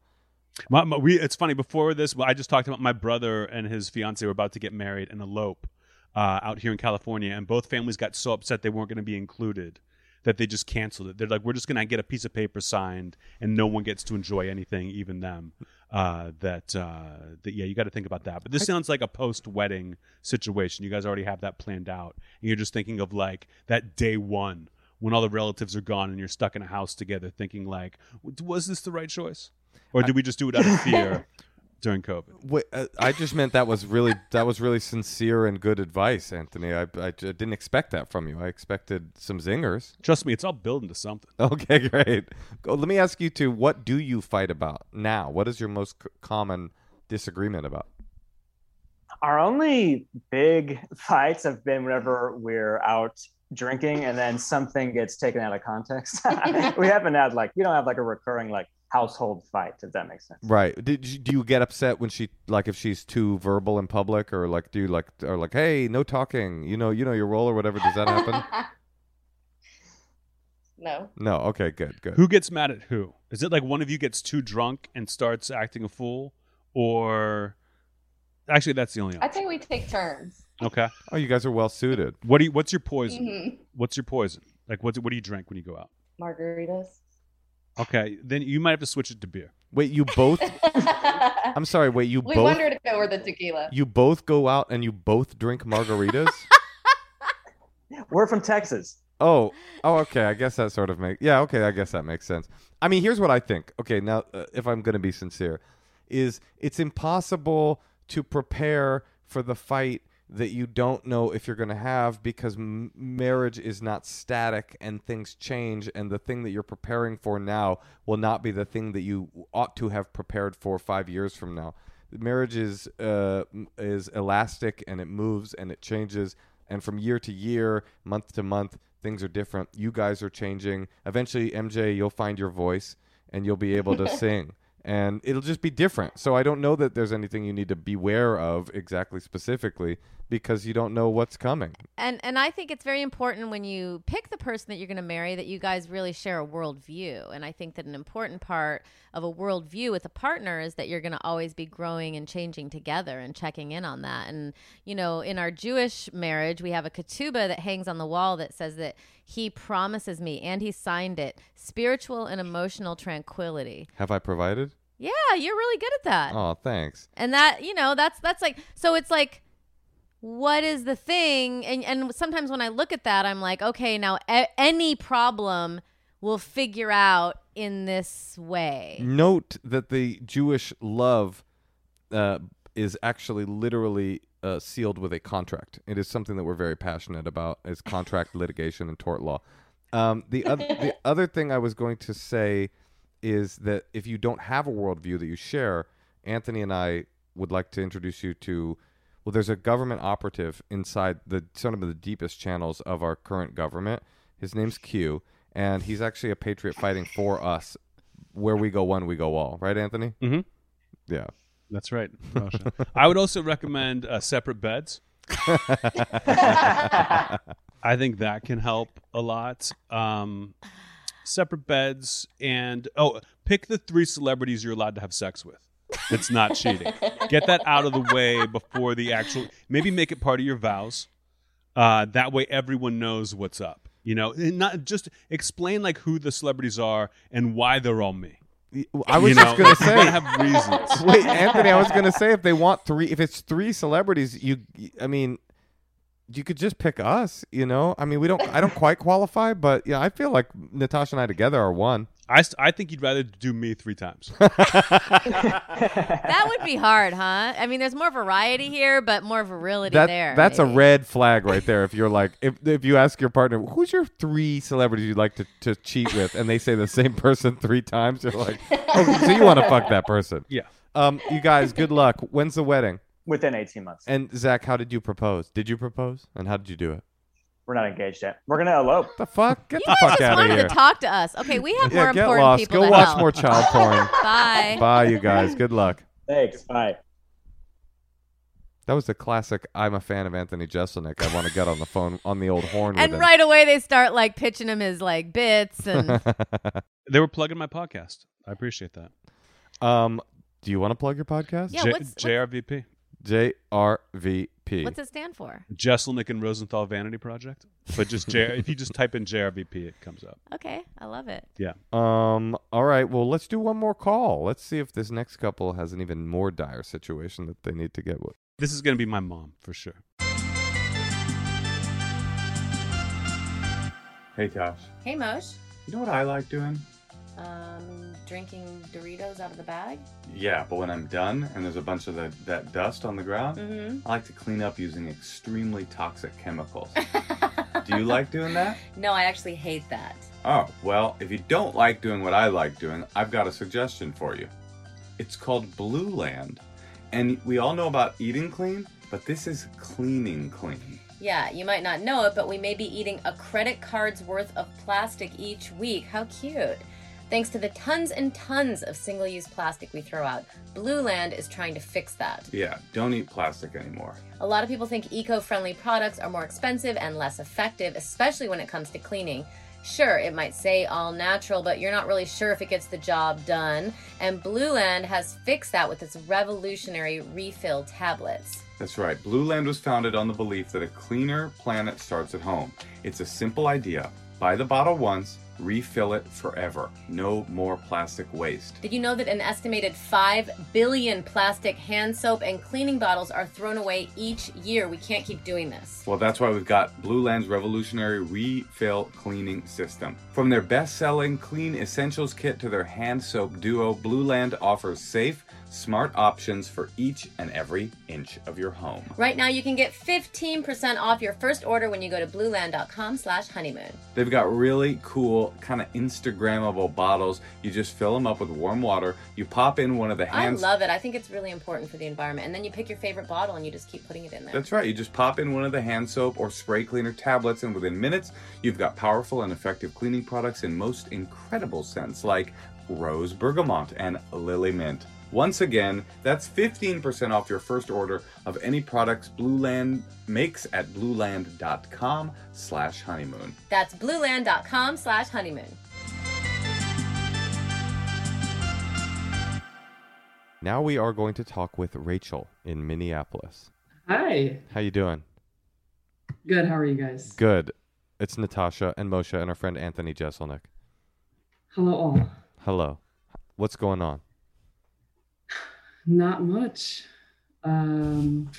My, my- we, it's funny. Before this, I just talked about my brother and his fiance were about to get married and elope uh, out here in California, and both families got so upset they weren't going to be included that they just canceled it. They're like, "We're just going to get a piece of paper signed, and no one gets to enjoy anything, even them." Uh, that uh, that yeah, you got to think about that. But this sounds like a post-wedding situation. You guys already have that planned out, and you're just thinking of like that day one when all the relatives are gone and you're stuck in a house together, thinking like, "Was this the right choice?" Or did we just do it out of <laughs> fear during COVID? Wait, uh, I just meant that was really that was really sincere and good advice, Anthony. I didn't expect that from you. I expected some zingers. Trust me, it's all building to something. <laughs> Okay, great. Go, let me ask you two: What do you fight about now? What is your most c- common disagreement about? Our only big fights have been whenever we're out drinking and then something gets taken out of context. <laughs> we haven't had like we don't have like a recurring like household fight, if that makes sense. Right? Did you, do you get upset when she like if she's too verbal in public, or like do you like or like hey no talking? You know you know your role or whatever. Does that happen? <laughs> no. no. Okay. Good. Good. Who gets mad at who? Is it like one of you gets too drunk and starts acting a fool, or actually that's the only I think we take turns. Okay. Oh, you guys are well suited. What do you? What's your poison? Mhm. What's your poison? Like what? What do you drink when you go out? Margaritas. Okay, then you might have to switch it to beer. Wait, you both? <laughs> I'm sorry. Wait, you we both? wonder to go with the tequila. You both go out and you both drink margaritas? <laughs> We're from Texas. oh, oh, okay. I guess that sort of makes. Yeah, okay. I guess that makes sense. I mean, here's what I think. Okay, now, uh, if I'm going to be sincere, is it's impossible to prepare for the fight that you don't know if you're going to have because m- marriage is not static and things change and the thing that you're preparing for now will not be the thing that you ought to have prepared for 5 years from now. Marriage is uh, is elastic and it moves and it changes and from year to year month to month things are different. You guys are changing. Eventually MJ you'll find your voice and you'll be able to <laughs> sing and it'll just be different. So I don't know that there's anything you need to beware of exactly specifically because you don't know what's coming And and I think it's very important when you pick the person that you're going to marry that you guys really share a worldview. And I think that an important part of a worldview with a partner is that you're going to always be growing and changing together and checking in on that. And you know, in our Jewish marriage, we have a ketubah that hangs on the wall that says that he promises me and he signed it spiritual and emotional tranquility. have I provided Yeah, you're really good at that. oh thanks And that, you know, that's that's like so it's like what is the thing? And and sometimes when I look at that, I'm like, okay, now a- any problem we'll figure out in this way. note that the Jewish love uh, is actually literally uh, sealed with a contract. It is something that we're very passionate about is contract <laughs> litigation and tort law. Um, the other the <laughs> other thing I was going to say is that if you don't have a worldview that you share, Anthony and I would like to introduce you to. Well, there's a government operative inside the some of the deepest channels of our current government. His name's Q, and he's actually a patriot fighting for us. Where we go one, we go all. Right, Anthony? Mhm. Yeah. That's right. Moshe. I would also recommend uh, separate beds. <laughs> I think that can help a lot. Um, separate beds and oh, pick the three celebrities you're allowed to have sex with. It's not cheating. Get that out of the way before the actual. Maybe make it part of your vows. Uh, that way, everyone knows what's up. You know, and not just explain like who the celebrities are and why they're all me. I was You just know, gonna like, you gotta say. have reasons. <laughs> Wait, Anthony, I was gonna say if they want three, if it's three celebrities, you, I mean, you could just pick us. You know, I mean, we don't, I don't quite qualify, but yeah, I feel like Natasha and I together are one. I, st- I think you'd rather do me three times. <laughs> <laughs> That would be hard, huh? I mean, there's more variety here, but more virility That there. that's a red flag right there. If you're like, if if you ask your partner, who's your three celebrities you'd like to, to cheat with, and they say the same person three times, you're like, oh, so you want to fuck that person? Yeah. Um, you guys, good luck. When's the wedding? Within 18 months. And Zach, how did you propose? Did you propose? And how did you do it? We're not engaged yet. We're gonna elope. The fuck? Get You the guys fuck just out of wanted here. to talk to us. Okay, we have yeah, more get important lost. people Go to watch help. more child porn. <laughs> Bye. Bye, you guys. Good luck. Thanks. Bye. That was the classic. I'm a fan of Anthony Jeselnik. I want to get on the phone on the old horn And with right away they start like pitching him his like bits and. <laughs> They were plugging my podcast. I appreciate that. um, do you want to plug your podcast? Yeah, J- what's- what's- JRVP. JRVP. What's it stand for? Jeselnik and Rosenthal Vanity Project. But just J- if you just type in JRVP, it comes up. Okay, I love it. Yeah. Um. All right. Well, let's do one more call. Let's see if this next couple has an even more dire situation that they need to get with. This is going to be my mom for sure. Hey, Tosh. Hey Mosh, You know what I like doing? Um, drinking Doritos out of the bag. Yeah, but when I'm done and there's a bunch of the, that dust on the ground, Mm-hmm. I like to clean up using extremely toxic chemicals. <laughs> Do you like doing that? No, I actually hate that. Oh, well, if you don't like doing what I like doing, I've got a suggestion for you. It's called Blueland. And we all know about eating clean, but this is cleaning clean. Yeah, you might not know it, but we may be eating a credit card's worth of plastic each week. How cute. Thanks to the tons and tons of single use plastic we throw out, Blueland is trying to fix that. Yeah, don't eat plastic anymore. A lot of people think eco friendly products are more expensive and less effective, especially when it comes to cleaning. Sure, it might say all natural, but you're not really sure if it gets the job done. And Blueland has fixed that with its revolutionary refill tablets. That's right. Blueland was founded on the belief that a cleaner planet starts at home. It's a simple idea. Buy the bottle once, refill it forever. No more plastic waste. Did you know that an estimated 5 billion plastic hand soap and cleaning bottles are thrown away each year? We can't keep doing this. Well, that's why we've got Blueland's revolutionary refill cleaning system. From their best selling Clean Essentials kit to their hand soap duo, Blueland offers safe, smart options for each and every inch of your home. Right now, you can get 15% off your first order when you go to blueland.com slash honeymoon. They've got really cool, kind of Instagrammable bottles. You just fill them up with warm water. You pop in one of the I hands. love it. I think it's really important for the environment. And then you pick your favorite bottle and you just keep putting it in there. That's right. You just pop in one of the hand soap or spray cleaner tablets, and within minutes, you've got powerful and effective cleaning products in most incredible scents like rose bergamot and lily mint. Once again, that's 15% off your first order of any products Blueland makes at blueland.com slash honeymoon. That's blueland.com slash honeymoon. Now we are going to talk with Rachel in Minneapolis. Hi. How you doing? Good. How are you guys? Good. It's Natasha and Moshe and our friend Anthony Jeselnik. Hello, all. Hello. What's going on? Not much. Um,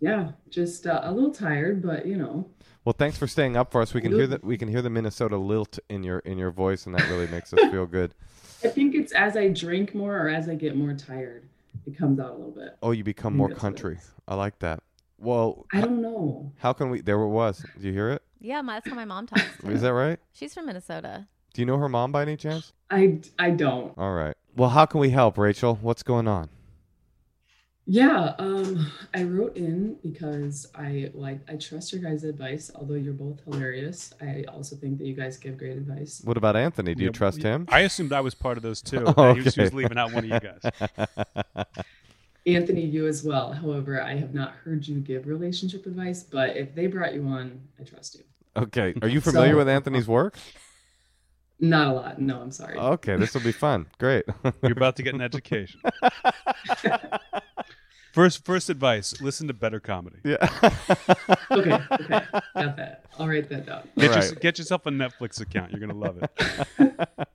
yeah, just uh, a little tired, but you know, Well, thanks for staying up for us. We can hear that we can hear the Minnesota lilt in your in your voice, and that really makes us feel good. <laughs> I think it's as I drink more or as I get more tired. it comes out a little bit. Oh, you become more that's what it country. I like that. Well, I don't know. how can we? There it was. Do you hear it? Yeah, my, that's how my mom talks. <laughs> too. Is that right? She's from Minnesota. Do you know her mom by any chance? I I don't. All right. Well, how can we help, Rachel? What's going on? Yeah, um, I wrote in because I like I trust your guys' advice. Although you're both hilarious, I also think that you guys give great advice. What about Anthony? Do you Yeah, trust we- him? I assumed I was part of those too. <laughs> Oh, and he, was, he was leaving out one of you guys. <laughs> Anthony, you as well. However, I have not heard you give relationship advice, but if they brought you on, I trust you. okay. Are you <laughs> familiar So- with Anthony's work? Not a lot. No, I'm sorry. Okay, this will be fun. Great. You're about to get an education. First, first advice: listen to better comedy. yeah. <laughs> okay, okay, <laughs> got that. I'll write that down. Get, All your- get yourself a Netflix account. You're gonna love it. <laughs>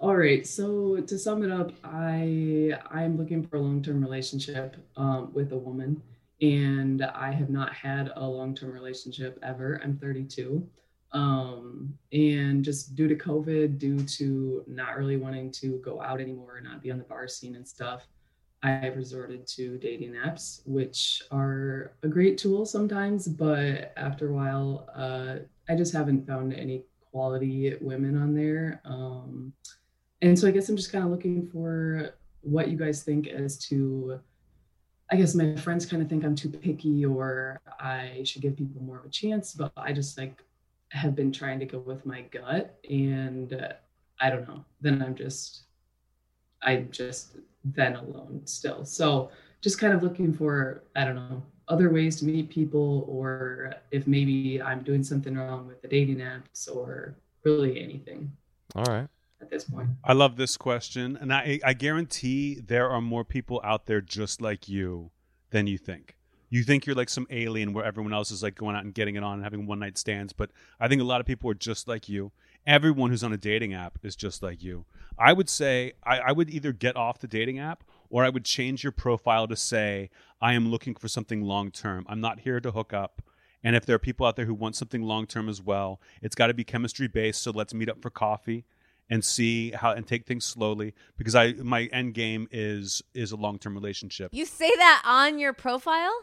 All right. So to sum it up, I I'm looking for a long-term relationship um, with a woman, and I have not had a long-term relationship ever. I'm 32, um, and just due to COVID, due to not really wanting to go out anymore, not be on the bar scene and stuff, I've resorted to dating apps, which are a great tool sometimes, but after a while, uh, I just haven't found any quality women on there. Um, and so I guess I'm just kind of looking for what you guys think as to. I guess my friends kind of think I'm too picky or I should give people more of a chance, but I just like have been trying to go with my gut and uh, I don't know. Then I'm just, I'm just then alone still. So just kind of looking for, I don't know, other ways to meet people or if maybe I'm doing something wrong with the dating apps or really anything All right. at this point. I love this question, and I I guarantee there are more people out there just like you than you think. You think you're like some alien where everyone else is like going out and getting it on and having one night stands, but I think a lot of people are just like you. Everyone who's on a dating app is just like you. I would say I, I would either get off the dating app or I would change your profile to say I am looking for something long term. I'm not here to hook up. And if there are people out there who want something long term as well, it's got to be chemistry based. So let's meet up for coffee and see how and take things slowly because I my end game is is a long term relationship. You say that on your profile?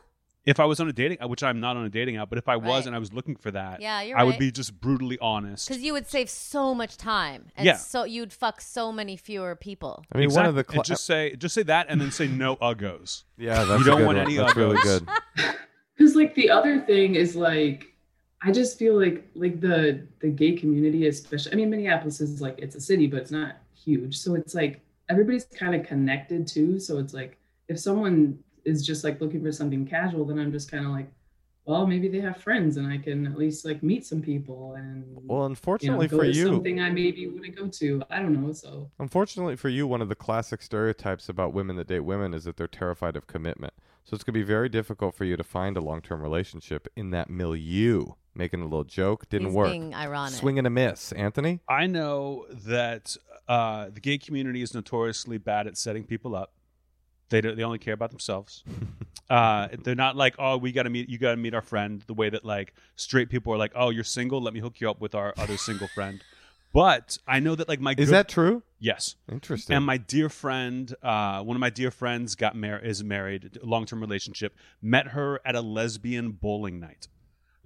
If I was on a dating, uh, which I'm not on a dating app, but if I was Right. and I was looking for that, Yeah, you're I would be just brutally honest. Because you would save so much time. And Yeah. So you'd fuck so many fewer people. I mean, one of the Exactly. And cla- just say just say that and then say no uggos. <laughs> yeah, that's you don't a good want one. any That's really good. <laughs> because like the other thing is like i just feel like like the the gay community especially i mean minneapolis is like it's a city but it's not huge so it's like everybody's kind of connected too so it's like if someone is just like looking for something casual then i'm just kind of like well maybe they have friends and i can at least like meet some people and Well, you know, unfortunately go for to you, something i maybe wouldn't go to i don't know so Unfortunately for you, one of the classic stereotypes about women that date women is that they're terrified of commitment. So it's going to be very difficult for you to find a long term relationship in that milieu. Making a little joke didn't He's work. being ironic. Swing and a miss, Anthony. I know that uh, the gay community is notoriously bad at setting people up. They do, they only care about themselves. <laughs> uh, they're not like, oh, we got to meet, you got to meet our friend. The way that like straight people are like, oh, you're single, let me hook you up with our other single friend. But I know that like my Is good- that true? yes, Interesting. and my dear friend, uh, one of my dear friends got married, is married, long term relationship. Met her at a lesbian bowling night.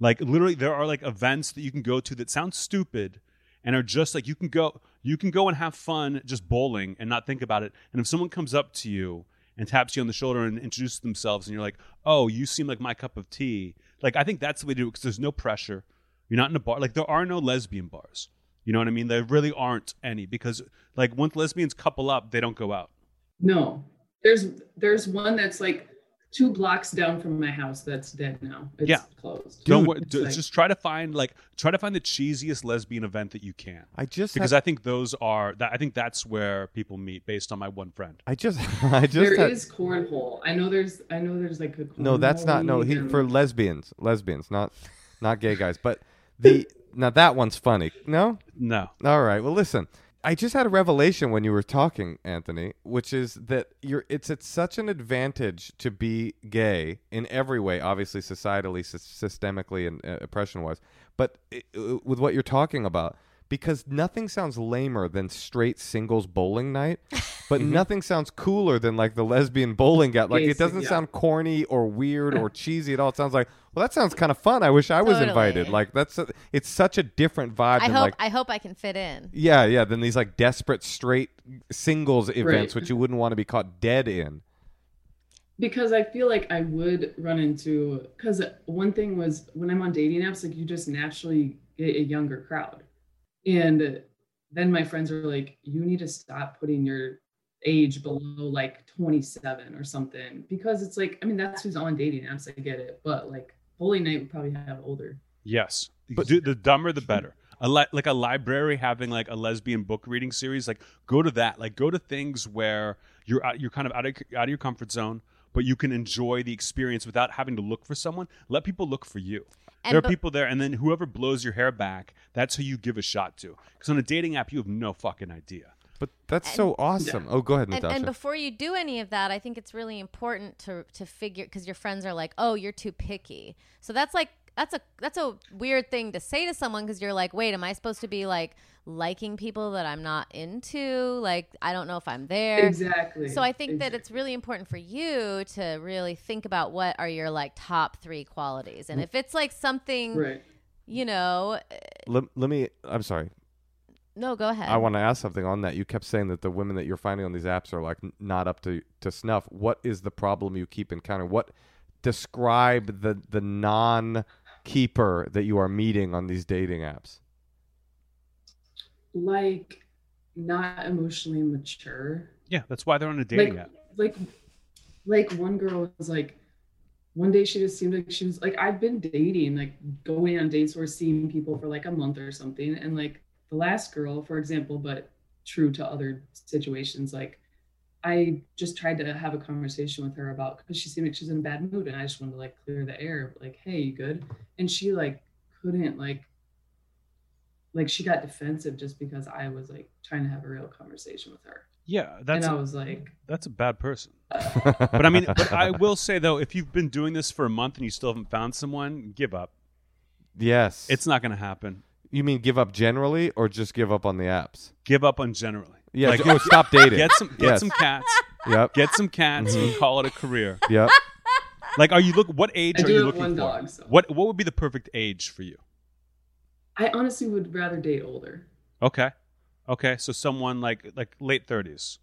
Like literally, there are like events that you can go to that sound stupid, and are just like you can go, you can go and have fun just bowling and not think about it. And if someone comes up to you and taps you on the shoulder and introduces themselves, and you're like, "Oh, you seem like my cup of tea," like I think that's the way to do it because there's no pressure. You're not in a bar. Like there are no lesbian bars. You know what I mean? There really aren't any because like once lesbians couple up, they don't go out. no there's there's one that's like two blocks down from my house that's dead now it's Yeah. closed Don't Dude, it's d- like- just try to find like try to find the cheesiest lesbian event that you can I just because had, I think those are that I think that's where people meet based on my one friend. I just <laughs> I just There had, is cornhole. I know there's I know there's like a cornhole. no. That's not no. He for lesbians, lesbians, not not gay guys. But the now that one's funny. No, No, All right. Well, listen. I just had a revelation when you were talking, Anthony, which is that you're it's at such an advantage to be gay in every way, obviously societally, sys- systemically and uh, oppression wise, but uh, with what you're talking about because nothing sounds lamer than straight singles bowling night, <laughs> but mm-hmm. nothing sounds cooler than like the lesbian bowling gat. Like it doesn't yeah. sound corny or weird or <laughs> cheesy at all. It sounds like, well, that sounds kind of fun. I wish I was Totally. invited. Like that's a, it's such a different vibe I than hope like I hope I can fit in. yeah, yeah, than these like desperate straight singles events Right. which you wouldn't want to be caught dead in. because I feel like I would run into because one thing was when I'm on dating apps, like you just naturally get a younger crowd, and then my friends are like, you need to stop putting your age below like 27 or something because it's like I mean that's who's on dating apps. I get it, but like Holy night would probably have older. Yes, But- Do- the dumber the better. A li- like a library having like a lesbian book reading series, like go to that. Like go to things where you're out, you're kind of out of out of your comfort zone, but you can enjoy the experience without having to look for someone. Let people look for you. And there are bu- people there, and then whoever blows your hair back, that's who you give a shot to. Because on a dating app, you have no fucking idea. But that's so awesome. Oh, go ahead, And, Natasha. and before you do any of that, I think it's really important to to figure because your friends are like, "Oh, you're too picky." So that's like that's a that's a weird thing to say to someone because you're like, "Wait, am I supposed to be like liking people that I'm not into? Like, I don't know if I'm there." Exactly. So I think that it's really important for you to really think about what are your like top three qualities, and mm. if it's like something, right. you know, uh, let, let me. I'm sorry. no, go ahead. I want to ask something on that. You kept saying that the women that you're finding on these apps are like not up to, to snuff. What is the problem you keep encountering? What describe the the non keeper that you are meeting on these dating apps? Like not emotionally mature. Yeah, that's why they're on a dating like, app. Like, like one girl was like, one day she just seemed like she was like, I've been dating, like going on dates or seeing people for like a month or something. And like the last girl, for example, but true to other situations, like I just tried to have a conversation with her about because she seemed like she's in a bad mood and I just wanted to like clear the air, like, hey, you good? And she like couldn't like like she got defensive just because I was like trying to have a real conversation with her. Yeah, that's and I a, was like, that's a bad person. <laughs> But I mean, but I will say though, if you've been doing this for a month and you still haven't found someone, give up. yes. It's not going to happen. you mean give up generally or just give up on the apps? Give up on generally. Yeah. Like, j- oh, stop dating. Get some get Yes. some cats. Yep. Get some cats Mm-hmm. and call it a career. Yep. Like, are you look? What age I are do you have looking one for? dog, so- What What would be the perfect age for you? I honestly would rather date older. Okay, okay. So someone like like late thirties.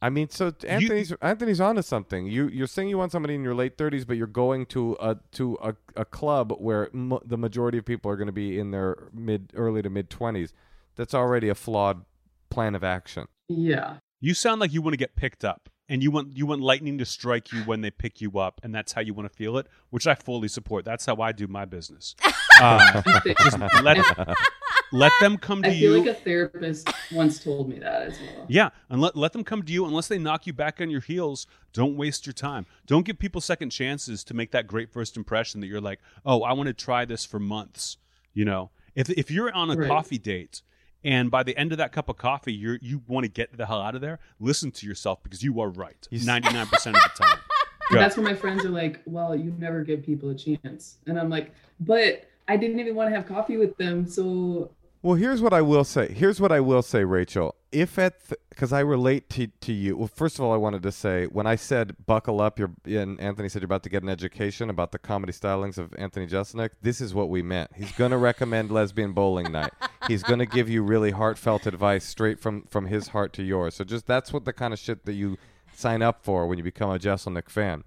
I mean, so Anthony's Anthony's onto something. You you're saying you want somebody in your late 30s, but you're going to a to a, a club where m- the majority of people are going to be in their mid early to mid 20s. That's already a flawed plan of action. Yeah. You sound like you want to get picked up, and you want you want lightning to strike you when they pick you up, and that's how you want to feel it, which I fully support. That's how I do my business. Uh, <laughs> just <laughs> let let them come to you. I feel you. like a therapist once told me that as well. Yeah, and let, let them come to you unless they knock you back on your heels. Don't waste your time. Don't give people second chances to make that great first impression that you're like, oh, I want to try this for months. You know, if if you're on a Right. coffee date and by the end of that cup of coffee you're you want to get the hell out of there, listen to yourself because you are right ninety nine percent of the time. <laughs> Go. that's when my friends are like, well, you never give people a chance. And I'm like, but I didn't even want to have coffee with them. So Well, here's what I will say. Here's what I will say, Rachel. If at because I relate to to you. Well, first of all, I wanted to say when I said buckle up, you're and Anthony said you're about to get an education about the comedy stylings of Anthony Jeselnik. This is what we meant. He's gonna recommend lesbian bowling night. He's gonna give you really heartfelt advice straight from from his heart to yours. So just that's what the kind of shit that you sign up for when you become a Jeselnik fan.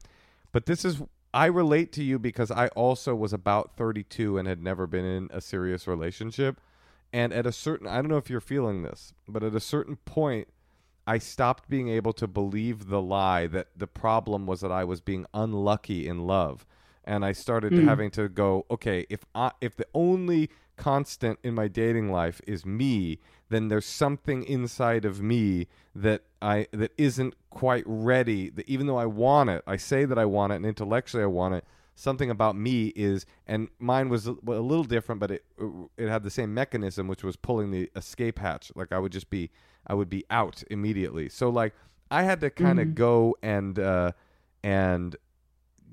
But this is I relate to you because I also was about 32 and had never been in a serious relationship. And at a certain I don't know if you're feeling this, but at a certain point I stopped being able to believe the lie that the problem was that I was being unlucky in love. And I started hmm. having to go, okay, if I if the only constant in my dating life is me, then there's something inside of me that I that isn't quite ready. That even though I want it, I say that I want it, and intellectually I want it. Something about me is, and mine was a, little different, but it it had the same mechanism, which was pulling the escape hatch. Like I would just be, I would be out immediately. So like I had to kind of go and uh, and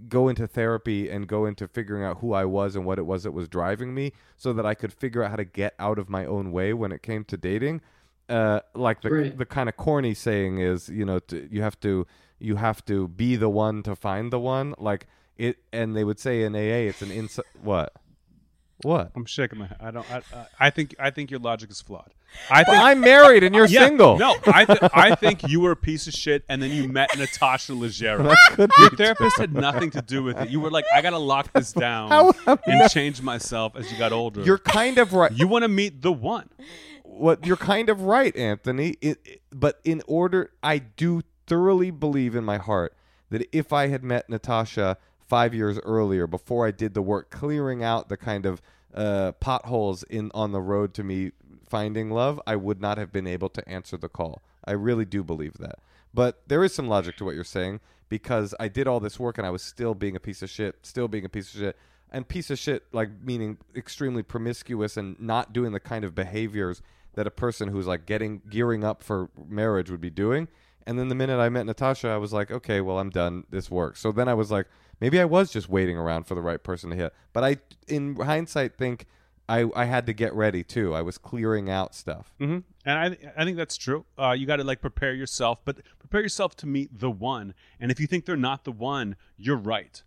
go into therapy and go into figuring out who I was and what it was that was driving me, so that I could figure out how to get out of my own way when it came to dating. Uh, like the Right. the kind of corny saying is, you know, to, you have to you have to be the one to find the one. Like it, and they would say in AA, it's an inside. What? What? I'm shaking my head. I don't. I, I, think. I think your logic is flawed. I think, I'm married and you're <laughs> yeah, single. No, I, th- I think you were a piece of shit, and then you met Natasha Leggero. Your therapist had nothing to do with it. You were like, I gotta lock this <laughs> down How and change myself as you got older. You're kind of right. you want to meet the one. what you're kind of right, Anthony. It, it- but in order, I do thoroughly believe in my heart that if I had met Natasha five years earlier, before I did the work clearing out the kind of uh, potholes in on the road to me finding love, I would not have been able to answer the call. I really do believe that. But there is some logic to what you're saying because I did all this work and I was still being a piece of shit, still being a piece of shit. And piece of shit, like meaning extremely promiscuous and not doing the kind of behaviors that a person who's like getting gearing up for marriage would be doing. And then the minute I met Natasha, I was like, okay, well, I'm done. This works. So then I was like, maybe I was just waiting around for the right person to hit. But I, in hindsight, think I, I had to get ready too. I was clearing out stuff. hmm And I, I think that's true. Uh, you got to like prepare yourself, but prepare yourself to meet the one. And if you think they're not the one, you're right.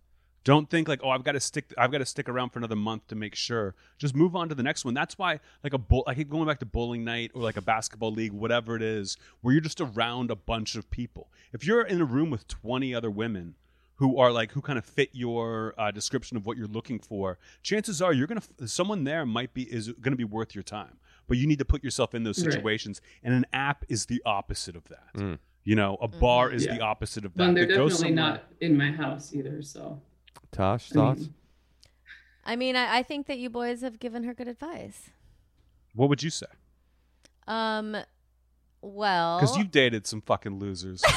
Don't think like, oh, I've got to stick. I've got to stick around for another month to make sure. Just move on to the next one. That's why, like a bull, I keep going back to bowling night or like a basketball league, whatever it is, where you're just around a bunch of people. If you're in a room with 20 other women who are like who kind of fit your uh, description of what you're looking for, chances are you're gonna someone there might be is gonna be worth your time. But you need to put yourself in those Right. situations, and an app is the opposite of that. Mm. You know, a bar is Yeah. the opposite of that. Well, and they're It definitely not in my house either. So Tosh, I mean, thoughts? I mean, I, I think that you boys have given her good advice. What would you say? Um, well, Because you've dated some fucking losers. <laughs>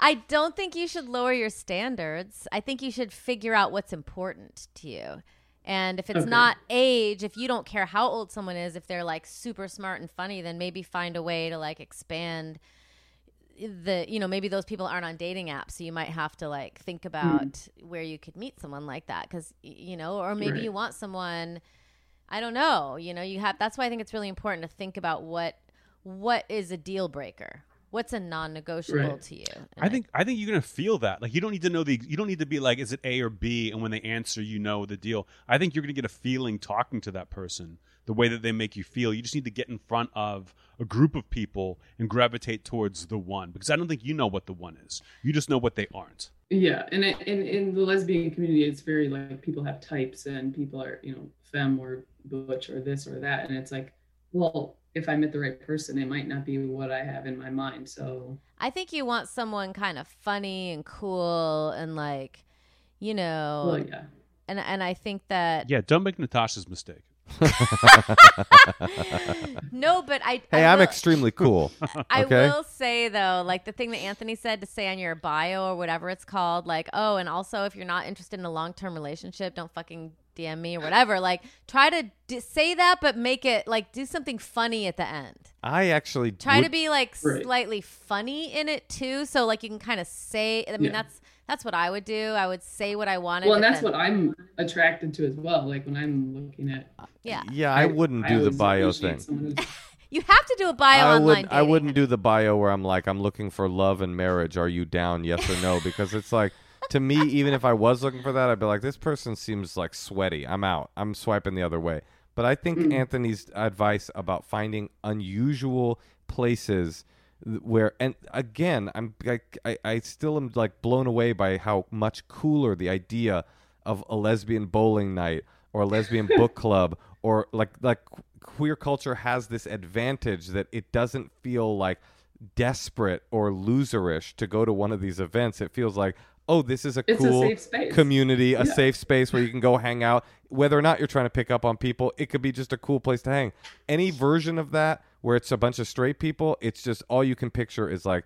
I don't think you should lower your standards. I think you should figure out what's important to you. And if it's Okay. not age, if you don't care how old someone is, if they're like super smart and funny, then maybe find a way to like expand the, you know, maybe those people aren't on dating apps. So you might have to like think hmm. about where you could meet someone like that. Cause, you know, or maybe Right. you want someone, I don't know, you know, you have, that's why I think it's really important to think about what, what is a deal breaker? What's a non-negotiable Right. to you? And I think I think you're gonna feel that. Like you don't need to know the you don't need to be like, is it A or B? And when they answer, you know the deal. I think you're gonna get a feeling talking to that person, the way that they make you feel. You just need to get in front of a group of people and gravitate towards the one. Because I don't think you know what the one is. You just know what they aren't. yeah, and in in the lesbian community, it's very like people have types, and people are you know femme or butch or this or that, and it's like, well, if I met the right person, it might not be what I have in my mind. So I think you want someone kind of funny and cool and like, you know, well, yeah, and and I think that Yeah, don't make Natasha's mistake. <laughs> no, but I Hey, I I'm extremely cool. <laughs> I okay. will say though, like the thing that Anthony said to say on your bio or whatever it's called, like, oh, and also if you're not interested in a long term relationship, don't fucking DM me or whatever. Like, try to d- say that, but make it like do something funny at the end. I actually Try would- to be like Right. slightly funny in it too, so like you can kind of say. I mean, Yeah. that's that's what I would do. I would say what I wanted. well, and that's then- what I'm attracted to as well. Like when I'm looking at, Yeah, Yeah, I, wouldn't do the bio thing. <laughs> you have to do a bio I online. would I wouldn't do the bio where I'm like I'm looking for love and marriage. Are you down? Yes or no? Because it's like to me, even if I was looking for that, I'd be like, this person seems like sweaty. I'm out. I'm swiping the other way. But I think Mm. Anthony's advice about finding unusual places where and again I'm I, I, I still am like blown away by how much cooler the idea of a lesbian bowling night or a lesbian book <laughs> club or like like queer culture has this advantage that it doesn't feel like desperate or loserish to go to one of these events it feels like oh this is a It's a cool safe space. community a Yeah. safe space where you can go hang out whether or not you're trying to pick up on people it could be just a cool place to hang any version of that where it's a bunch of straight people it's just all you can picture is like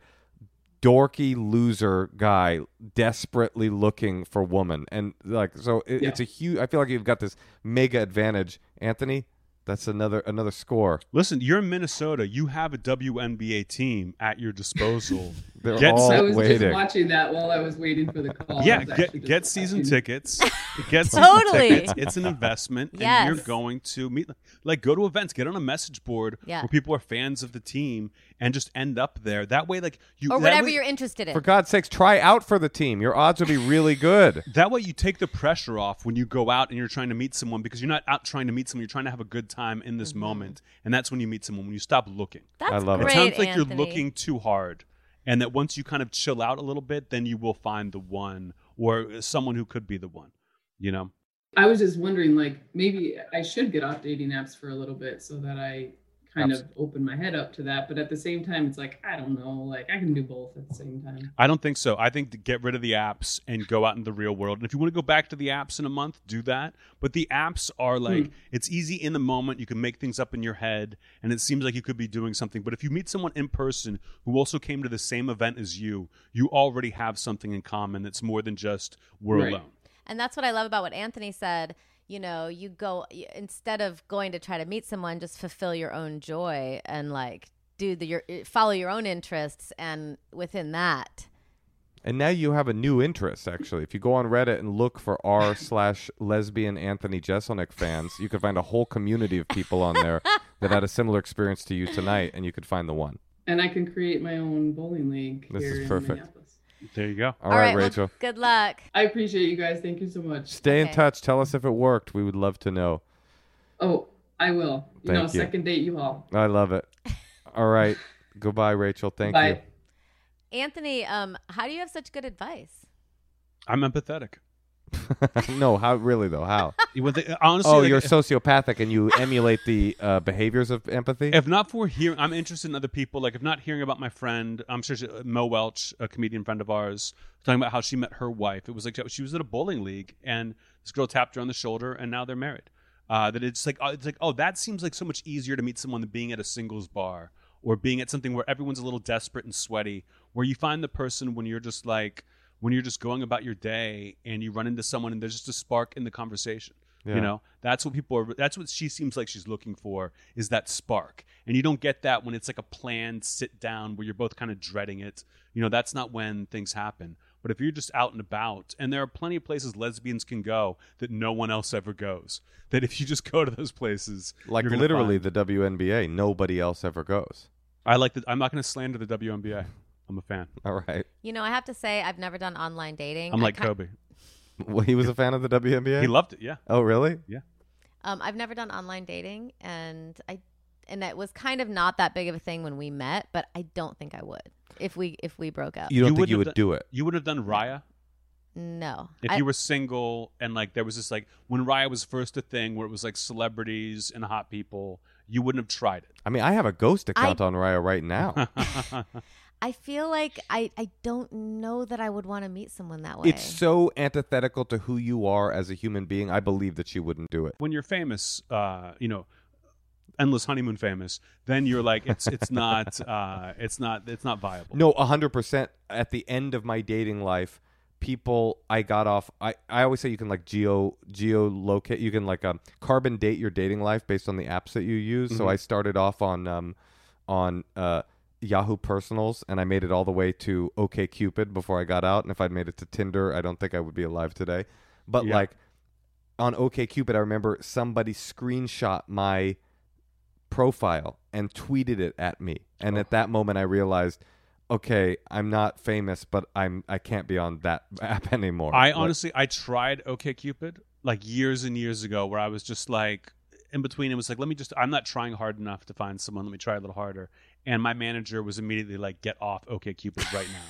dorky loser guy desperately looking for woman and like so it, Yeah. it's a huge i feel like you've got this mega advantage anthony that's another another score Listen, you're in Minnesota. You have a WNBA team at your disposal. <laughs> They're Get all I was waiting. just watching that while I was waiting for the call. Yeah, get get season watching. tickets. Get season Totally. tickets. It's an investment, and Yes. you're going to meet. Like, go to events, get on a message board Yeah. where people are fans of the team, and just end up there. That way, like you or whatever way- you're interested in. For God's sakes, try out for the team. Your odds will be really good. <laughs> That way, you take the pressure off when you go out and you're trying to meet someone because you're not out trying to meet someone. You're trying to have a good time in this mm-hmm. moment, and that's when you meet someone. When you stop looking, That's I love it. it sounds like Anthony. you're looking too hard, and that once you kind of chill out a little bit, then you will find the one or someone who could be the one. You know, I was just wondering, like, maybe I should get off dating apps for a little bit so that I kind of open my head up to that. But at the same time, it's like, I don't know, like, I can do both at the same time. I don't think so. I think to get rid of the apps and go out in the real world. And if you want to go back to the apps in a month, do that. But the apps are like Hmm. it's easy in the moment. You can make things up in your head, and it seems like you could be doing something. But if you meet someone in person who also came to the same event as you, you already have something in common that's more than just we're Right. alone. And that's what I love about what Anthony said. You know, you go instead of going to try to meet someone, just fulfill your own joy and like do the your follow your own interests, and within that, And now you have a new interest, actually. If you go on Reddit and look for r <laughs> slash lesbian Anthony Jeselnik fans, you could find a whole community of people on there that had a similar experience to you tonight, and you could find the one. And I can create my own bowling league This here is in perfect. Minneapolis. There you go. All right, well, Rachel. good luck. I appreciate you guys. Thank you so much. Stay in Okay. touch. Tell us if it worked. We would love to know. Oh, I will. You know, Thank you. second date you all. I love it. <laughs> All right. Goodbye, Rachel. Thank Bye. you. Anthony, um, how do you have such good advice? I'm empathetic. <laughs> no, how really though? How? You would think- honestly, Oh, like, you're sociopathic and you emulate the uh, behaviors of empathy. If not for hearing, I'm interested in other people. Like, if not hearing about my friend, I'm sure she, Mo Welch, a comedian friend of ours, talking about how she met her wife. It was like she was at a bowling league, and this girl tapped her on the shoulder, and now they're married. Uh, that it's like, uh, it's like, oh, that seems like so much easier to meet someone than being at a singles bar or being at something where everyone's a little desperate and sweaty, where you find the person when you're just like, when you're just going about your day and you run into someone and there's just a spark in the conversation. Yeah. You know, that's what people are. That's what she seems like she's looking for is that spark, and you don't get that when it's like a planned sit down where you're both kind of dreading it. You know, that's not when things happen. But if you're just out and about, and there are plenty of places lesbians can go that no one else ever goes, <laughs> that if you just go to those places, like literally find- the WNBA, nobody else ever goes. I like that. I'm not going to slander the WNBA. I'm a fan. All right. You know, I have to say, I've never done online dating. I'm I like ki- Kobe. Well, he was a fan of the WNBA. He loved it. Yeah. oh, really? Yeah. Um, I've never done online dating, and I, and it was kind of not that big of a thing when we met. But I don't think I would if we if we broke up. You don't You think you wouldn't would have do it? You would have done Raya no, if I- you were single and like there was this like when Raya was first a thing where it was like celebrities and hot people. You wouldn't have tried it. I mean, I have a ghost account on Raya right now. <laughs> <laughs> it. I feel like I I don't know that I would want to meet someone that way. it's so antithetical to who you are as a human being. I believe that she wouldn't do it. when you're famous, uh, you know, endless honeymoon famous, then you're like it's it's not <laughs> uh, it's not it's not viable. No, hundred percent. At the end of my dating life, people I got off. I, I always say you can like geo geo locate. You can like um, carbon date your dating life based on the apps that you use. So Mhm. I started off on um, on uh, Yahoo Personals, and I made it all the way to OK Cupid before I got out. And if I'd made it to Tinder, I don't think I would be alive today. But Yeah. like on OK Cupid, I remember somebody screenshot my profile and tweeted it at me. And Oh. at that moment I realized, okay, I'm not famous, but I'm I can't be on that <laughs> app anymore. I Like, honestly I tried OkCupid like years and years ago where I was just like in between it was like let me just I'm not trying hard enough to find someone let me try a little harder and my manager was immediately like get off OkCupid right now.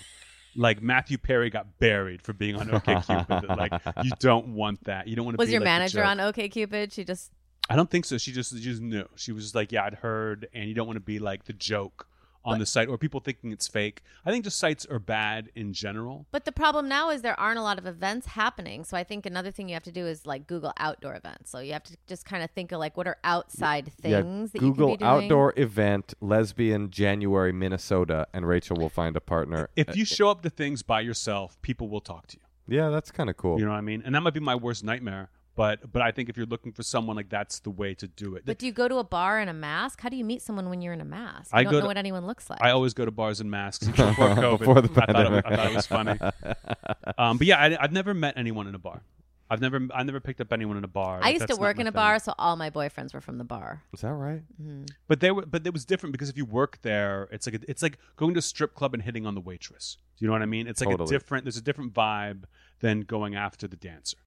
Like Matthew Perry got buried for being on OkCupid. like you don't want that. You don't want to. was your like manager on OK Cupid? She just I don't think so. She just she just knew. She was just like, yeah, I'd heard, and you don't want to be like the joke on the site or people thinking it's fake. I think just sites are bad in general. But the problem now is there aren't a lot of events happening. So I think another thing you have to do is like Google outdoor events. So you have to just kind of think of like what are outside yeah, things that Google you can be outdoor event lesbian January Minnesota and Rachel will find a partner. If you show up to things by yourself, people will talk to you. yeah, that's kind of cool. You know what I mean? And that might be my worst nightmare. But but I think if you're looking for someone like that's the way to do it. But do you go to a bar in a mask? How do you meet someone when you're in a mask? You I don't know to- what anyone looks like. I always go to bars in masks <laughs> before COVID. Before the I, thought it, pandemic. I thought it was funny. Um, but yeah, I, I've never met anyone in a bar. I've never I never picked up anyone in a bar. I Like, used to that's not work in a thing. bar, so all my boyfriends were from the bar. Is that right? But they were, but it was different because if you work there, it's like a, it's like going to a strip club and hitting on the waitress. Do you know what I mean? It's like Totally. a different. There's a different vibe than going after the dancer.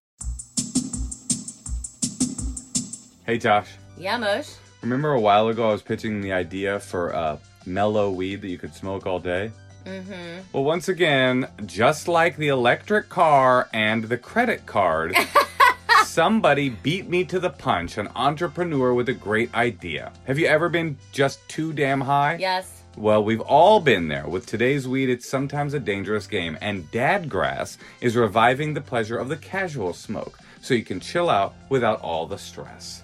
Hey, Tosh. Yeah, Mosh. Remember a while ago I was pitching the idea for a mellow weed that you could smoke all day? Mm-hmm. Well, once again, just like the electric car and the credit card, <laughs> somebody beat me to the punch, an entrepreneur with a great idea. Have you ever been just too damn high? Yes. Well, we've all been there. With today's weed, it's sometimes a dangerous game, and Dad Grass is reviving the pleasure of the casual smoke so you can chill out without all the stress.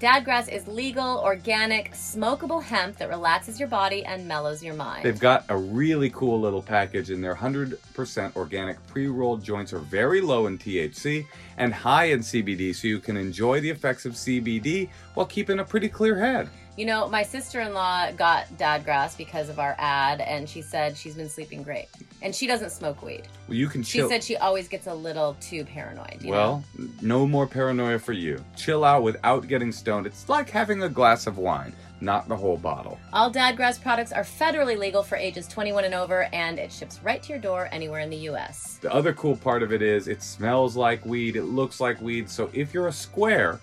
Dad Grass is legal, organic, smokable hemp that relaxes your body and mellows your mind. They've got a really cool little package in their 100% organic pre rolled joints are very low in THC and high in CBD, so you can enjoy the effects of CBD while keeping a pretty clear head. You know, my sister in law got Dad Grass because of our ad, and she said she's been sleeping great. And she doesn't smoke weed. Well, you can chill. She chill. said she always gets a little too paranoid. You know? well, no more paranoia for you. Chill out without getting stoned. It's like having a glass of wine, not the whole bottle. All Dad Grass products are federally legal for ages 21 and over, and it ships right to your door anywhere in the U.S. The other cool part of it is it smells like weed, it looks like weed. So if you're a square,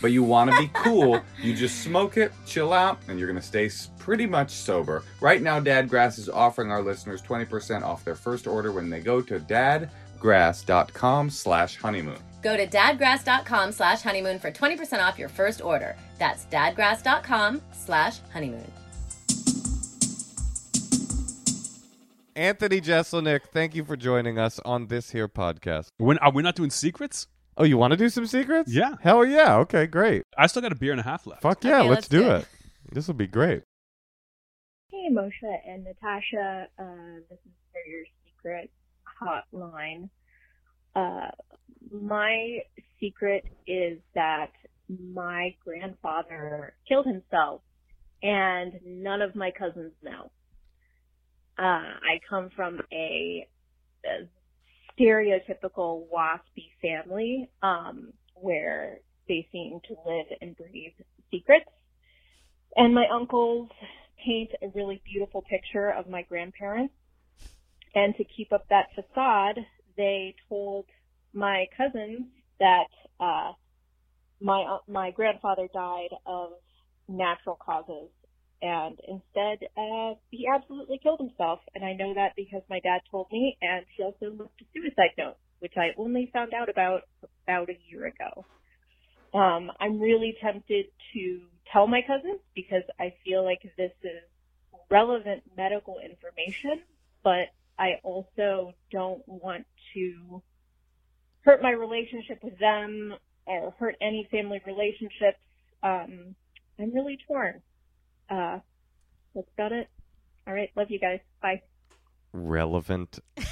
but you want to be cool, you just smoke it, chill out, and you're going to stay pretty much sober. Right now, Dad Grass is offering our listeners 20% off their first order when they go to dadgrass.com slash honeymoon. Go to dadgrass.com slash honeymoon for 20% off your first order. That's dadgrass.com slash honeymoon. Anthony Jeselnik, thank you for joining us on this here podcast. When are we not doing secrets? Oh, you want to do some secrets? Yeah. Hell yeah. Okay, great. I still got a beer and a half left. Fuck yeah, Okay, let's, let's do do it. it. This will be great. Hey, Moshe and Natasha. Uh, this is for your secret hotline. Uh, my secret is that my grandfather killed himself, and none of my cousins know. Uh, I come from a, a stereotypical waspy family, um, where they seem to live and breathe secrets. And my uncles paint a really beautiful picture of my grandparents. And to keep up that facade, they told my cousins that uh, my my grandfather died of natural causes, and instead uh, he absolutely killed himself. And I know that because my dad told me, and he also left a suicide note, which I only found out about about a year ago. Um, I'm really tempted to tell my cousins because I feel like this is relevant medical information, but I also don't want to hurt my relationship with them or hurt any family relationships. Um, I'm really torn. Uh, that's about it. All right. Love you guys. Bye. Relevant <laughs>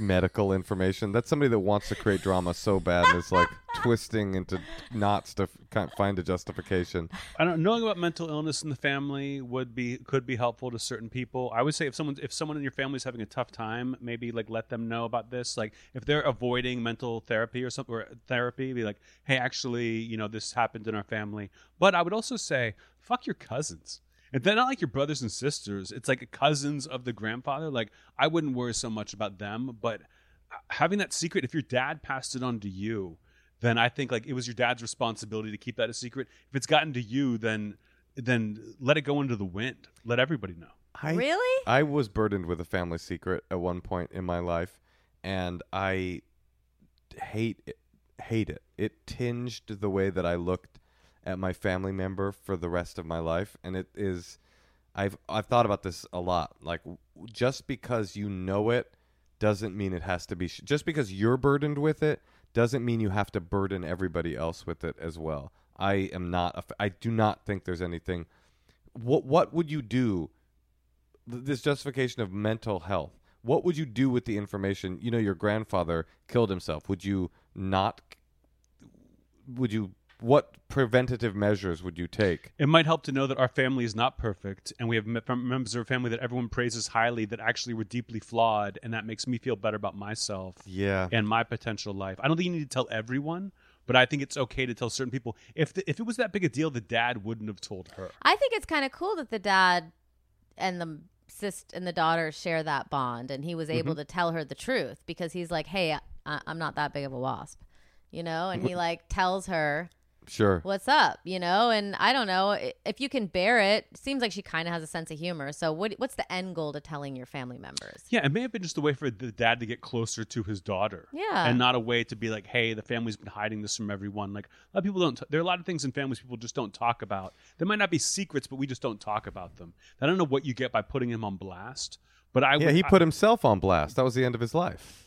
medical information. That's somebody that wants to create drama so bad and is like <laughs> twisting into knots to f- kind of find a justification. I don't knowing about mental illness in the family would be could be helpful to certain people. I would say if someone if someone in your family is having a tough time, maybe like let them know about this. Like if they're avoiding mental therapy or something or therapy, be like, hey, actually, you know, this happened in our family. But I would also say, fuck your cousins. And they're not like your brothers and sisters. It's like cousins of the grandfather. Like I wouldn't worry so much about them, but having that secret, if your dad passed it on to you, then I think like it was your dad's responsibility to keep that a secret. If it's gotten to you, then then let it go into the wind. Let everybody know. I, Really? I was burdened with a family secret at one point in my life, and I hate it. Hate it. It tinged the way that I looked at my family member for the rest of my life, and it is. I've I've thought about this a lot. Like, just because you know it doesn't mean it has to be. Sh- just because you're burdened with it doesn't mean you have to burden everybody else with it as well. I am not. I do not think there's anything. What What would you do? this justification of mental health. What would you do with the information? You know, your grandfather killed himself. Would you not would you? What preventative measures would you take? It might help to know that our family is not perfect, and we have members of our family that everyone praises highly that actually were deeply flawed, and that makes me feel better about myself Yeah. and my potential life. I don't think you need to tell everyone, but I think it's okay to tell certain people. If the, if it was that big a deal, the dad wouldn't have told her. I think it's kind of cool that the dad and the sis and the daughter share that bond, and he was mm-hmm. able to tell her the truth because he's like, "Hey, I, I'm not that big of a wasp," you know, and he like tells her Sure. what's up, you know, and I don't know if you can bear it. Seems like she kind of has a sense of humor. So, what what's the end goal to telling your family members? Yeah, it may have been just a way for the dad to get closer to his daughter. Yeah. And not a way to be like, hey, the family's been hiding this from everyone. Like, a lot of people don't, t- there are a lot of things in families people just don't talk about. There might not be secrets, but we just don't talk about them. I don't know what you get by putting him on blast, but I Yeah, would, he put himself on blast. That was the end of his life.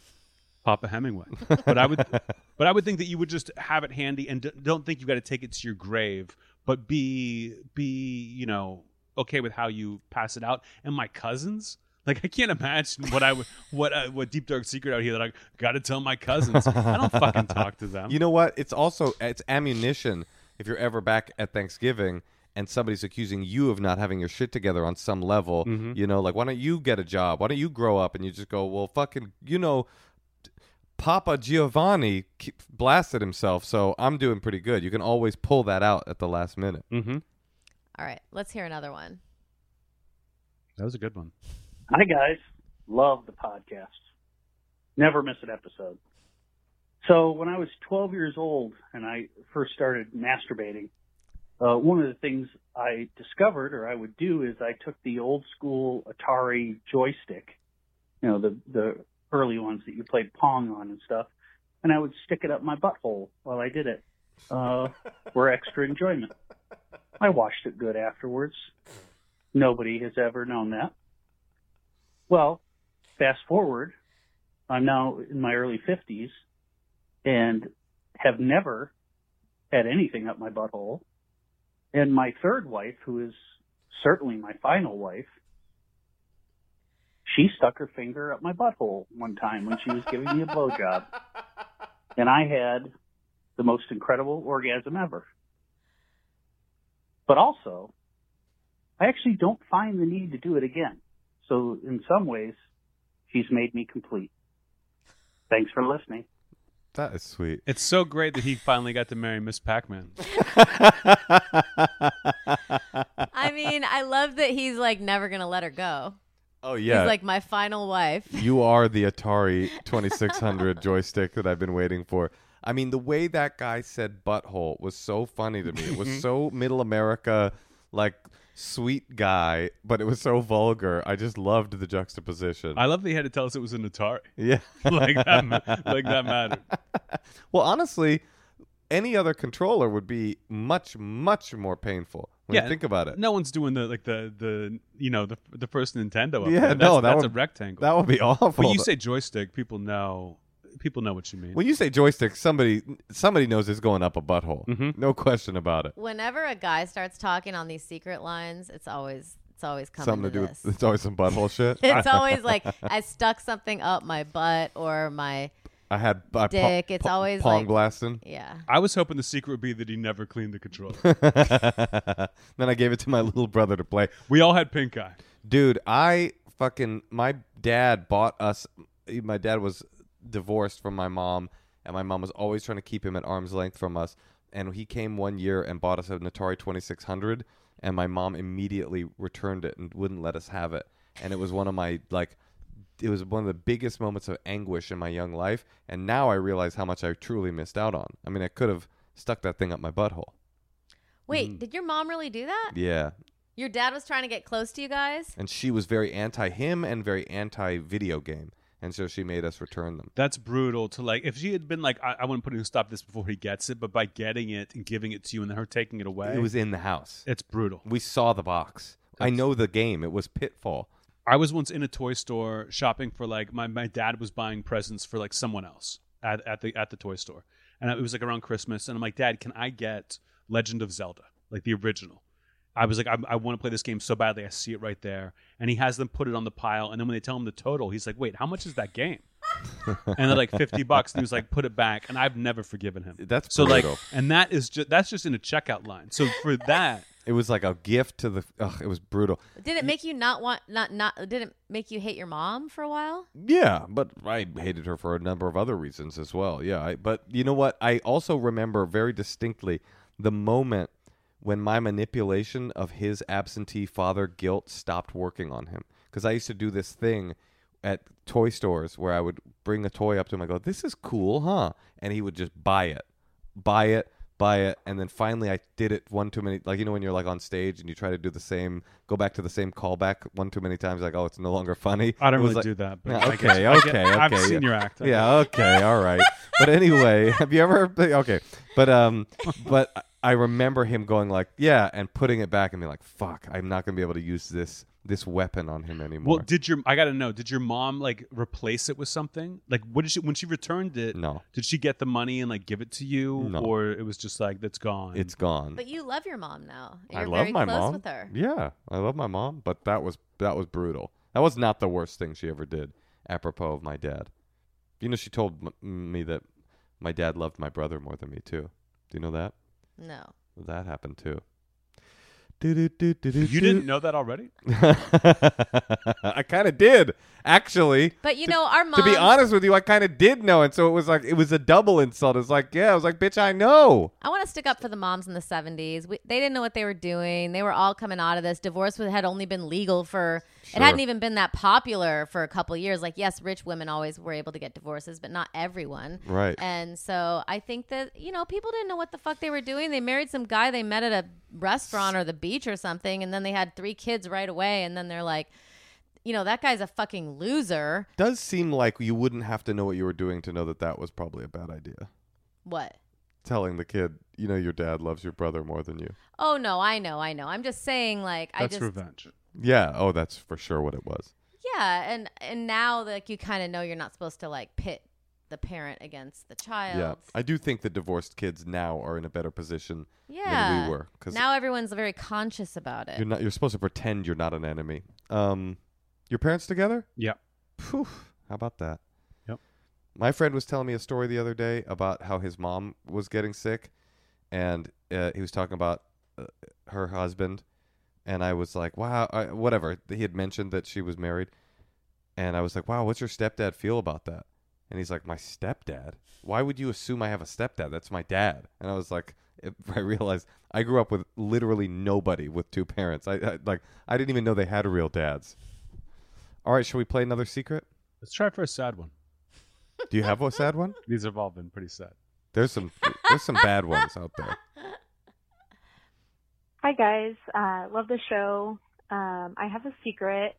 Papa Hemingway. But I would, <laughs> but I would think that you would just have it handy and d- don't think you got to take it to your grave, but be be you know okay with how you pass it out. And my cousins, like I can't imagine what I would <laughs> what uh, what deep dark secret out here that I got to tell my cousins. I don't fucking talk to them. <laughs> You know what? It's also it's ammunition. If you're ever back at Thanksgiving and somebody's accusing you of not having your shit together on some level, Mhm. you know, like why don't you get a job? Why don't you grow up? And you just go, well, fucking, you know, Papa Giovanni blasted himself, so I'm doing pretty good. You can always pull that out at the last minute. mm-hmm. All right, let's hear another one. That was a good one. Hi guys, love the podcast. Never miss an episode. So when I was 12 years old and I first started masturbating, uh, one of the things I discovered or I would do is I took the old school Atari joystick, you know, the, the early ones that you played Pong on and stuff, and I would stick it up my butthole while I did it, uh, <laughs> for extra enjoyment. I washed it good afterwards. Nobody has ever known that. Well, fast forward, I'm now in my early 50s and have never had anything up my butthole. And my third wife, who is certainly my final wife, she stuck her finger up my butthole one time when she was giving me a blowjob. <laughs> And I had the most incredible orgasm ever. But also, I actually don't find the need to do it again. So in some ways, she's made me complete. Thanks for listening. That is sweet. It's so great that he finally got to marry Miss Pac-Man. <laughs> <laughs> I mean, I love that he's like never gonna let her go. Oh yeah. He's like my final wife. you <laughs> are the Atari 2600 joystick that I've been waiting for. I mean, the way that guy said butthole was so funny to me. It was mm-hmm. so middle America, like sweet guy, but it was so vulgar. I just loved the juxtaposition. I love that he had to tell us it was an Atari. yeah. <laughs> like that, ma- like that mattered. <laughs> well, honestly, any other controller would be much, much more painful when Yeah, you think about it. No one's doing the like the the you know the the first Nintendo. Up Yeah, there. That's, no, that that's a rectangle. That would be awful. but you say joystick, people know. People know what you mean. when you say joystick, somebody somebody knows it's going up a butthole. Mhm. No question about it. Whenever a guy starts talking on these secret lines, it's always it's always coming Something to, to do this. with it's always some butthole <laughs> shit. it's always like I stuck something up my butt or my I had I Dick, pa- it's pa- always pong like- blasting. yeah. I was hoping the secret would be that he never cleaned the controller. <laughs> then I gave it to my little brother to play. we all had pink eye. Dude, I fucking my dad bought us. My dad was divorced from my mom, and my mom was always trying to keep him at arm's length from us. And he came one year and bought us an Atari Twenty Six Hundred, and my mom immediately returned it and wouldn't let us have it. And it was one of my like. It was one of the biggest moments of anguish in my young life, and now I realize how much I truly missed out on. I mean, I could have stuck that thing up my butthole. Wait, mm. did your mom really do that? Yeah, Your dad was trying to get close to you guys? and she was very anti him and very anti video game, and so she made us return them. That's brutal. To like, if she had been like, I, I wouldn't put him to stop this before he gets it, but by getting it and giving it to you and then her taking it away, It was in the house. it's brutal. We saw the box. I know the game. It was Pitfall. I was once in a toy store shopping for like my, my dad was buying presents for like someone else at, at the at the toy store, and it was like around Christmas, and I'm like, Dad, can I get Legend of Zelda, like the original? I was like, I, I want to play this game so badly. I see it right there, and he has them put it on the pile, and then when they tell him the total, he's like, Wait, how much is that game? <laughs> and they're like fifty bucks, and he was like, "Put it back," and I've never forgiven him. That's so brutal. like, and that is just that's just in a checkout line. So for that, It was like a gift to the. Ugh, it was brutal. Did it make you not want not not? Did it make you hate your mom for a while? Yeah, but I hated her for a number of other reasons as well. Yeah, I, but you know what? I also remember very distinctly the moment when my manipulation of his absentee father guilt stopped working on him. Because I used to do this thing at toy stores where I would bring a toy up to him. I go, "This is cool, huh?" And he would just buy it, buy it, buy it, and then finally I did it one too many. Like you know when you're like on stage and you try to do the same, go back to the same callback one too many times. Like oh, it's no longer funny. I don't really like- do that. But <laughs> Yeah, okay, guess- okay, get- I've okay, seen yeah. your act. I Yeah, okay, all right. But anyway, <laughs> have you ever? Okay, but um, but I remember him going like, yeah, and putting it back and being like, fuck, I'm not gonna be able to use this this weapon on him anymore. Well, did your I got to know? Did your mom like replace it with something? Like, what did she when she returned it? no, Did she get the money and like give it to you, No. or it was just like that's gone? it's gone. But you love your mom now. You're I love very my close mom. with her. Yeah, I love my mom, but that was that was brutal. That was not the worst thing she ever did. Apropos of my dad, you know, she told m- me that my dad loved my brother more than me too. Do you know that? No. That happened too. You didn't know that already? <laughs> I kind of did, actually. But you To- know, our mom. To be honest with you, I kind of did know, and so it was like it was a double insult. It's like, yeah, I was like, bitch, I know. I want to stick up for the moms in the 70s. We, they didn't know what they were doing. They were all coming out of this. Divorce was- had only been legal for, Sure. it hadn't even been that popular for a couple years. Like, yes, rich women always were able to get divorces, but not everyone. Right. And so I think that, you know, people didn't know what the fuck they were doing. They married some guy they met at a restaurant or the beach or something, and then they had three kids right away. And then they're like, you know, that guy's a fucking loser. Does seem like you wouldn't have to know what you were doing to know that that was probably a bad idea. What? Telling the kid, you know, your dad loves your brother more than you. Oh, no, I know, I know. I'm just saying, like, I That's just. revenge. Yeah. Oh, that's for sure what it was. Yeah, and and now like you kind of know you're not supposed to like pit the parent against the child. Yeah. I do think the divorced kids now are in a better position Yeah. than we were because Now everyone's very conscious about it. you're not. You're supposed to pretend you're not an enemy. Um, your parents together? Yeah. Phew, how about that? Yep. My friend was telling me a story the other day about how his mom was getting sick, and uh, he was talking about uh, her husband, and I was like, "Wow, I, whatever." He had mentioned that she was married, and I was like, "Wow, what's your stepdad feel about that?" And he's like, "My stepdad? Why would you assume I have a stepdad? That's my dad." And I was like, <laughs> I realized I grew up with literally nobody with two parents. I, I like I didn't even know they had real dads. All right, shall we play another secret? Let's try for a sad one. Do you have a sad one? <laughs> These have all been pretty sad. There's some there's some bad ones out there. <laughs> Hi guys, uh, love the show. Um, I have a secret.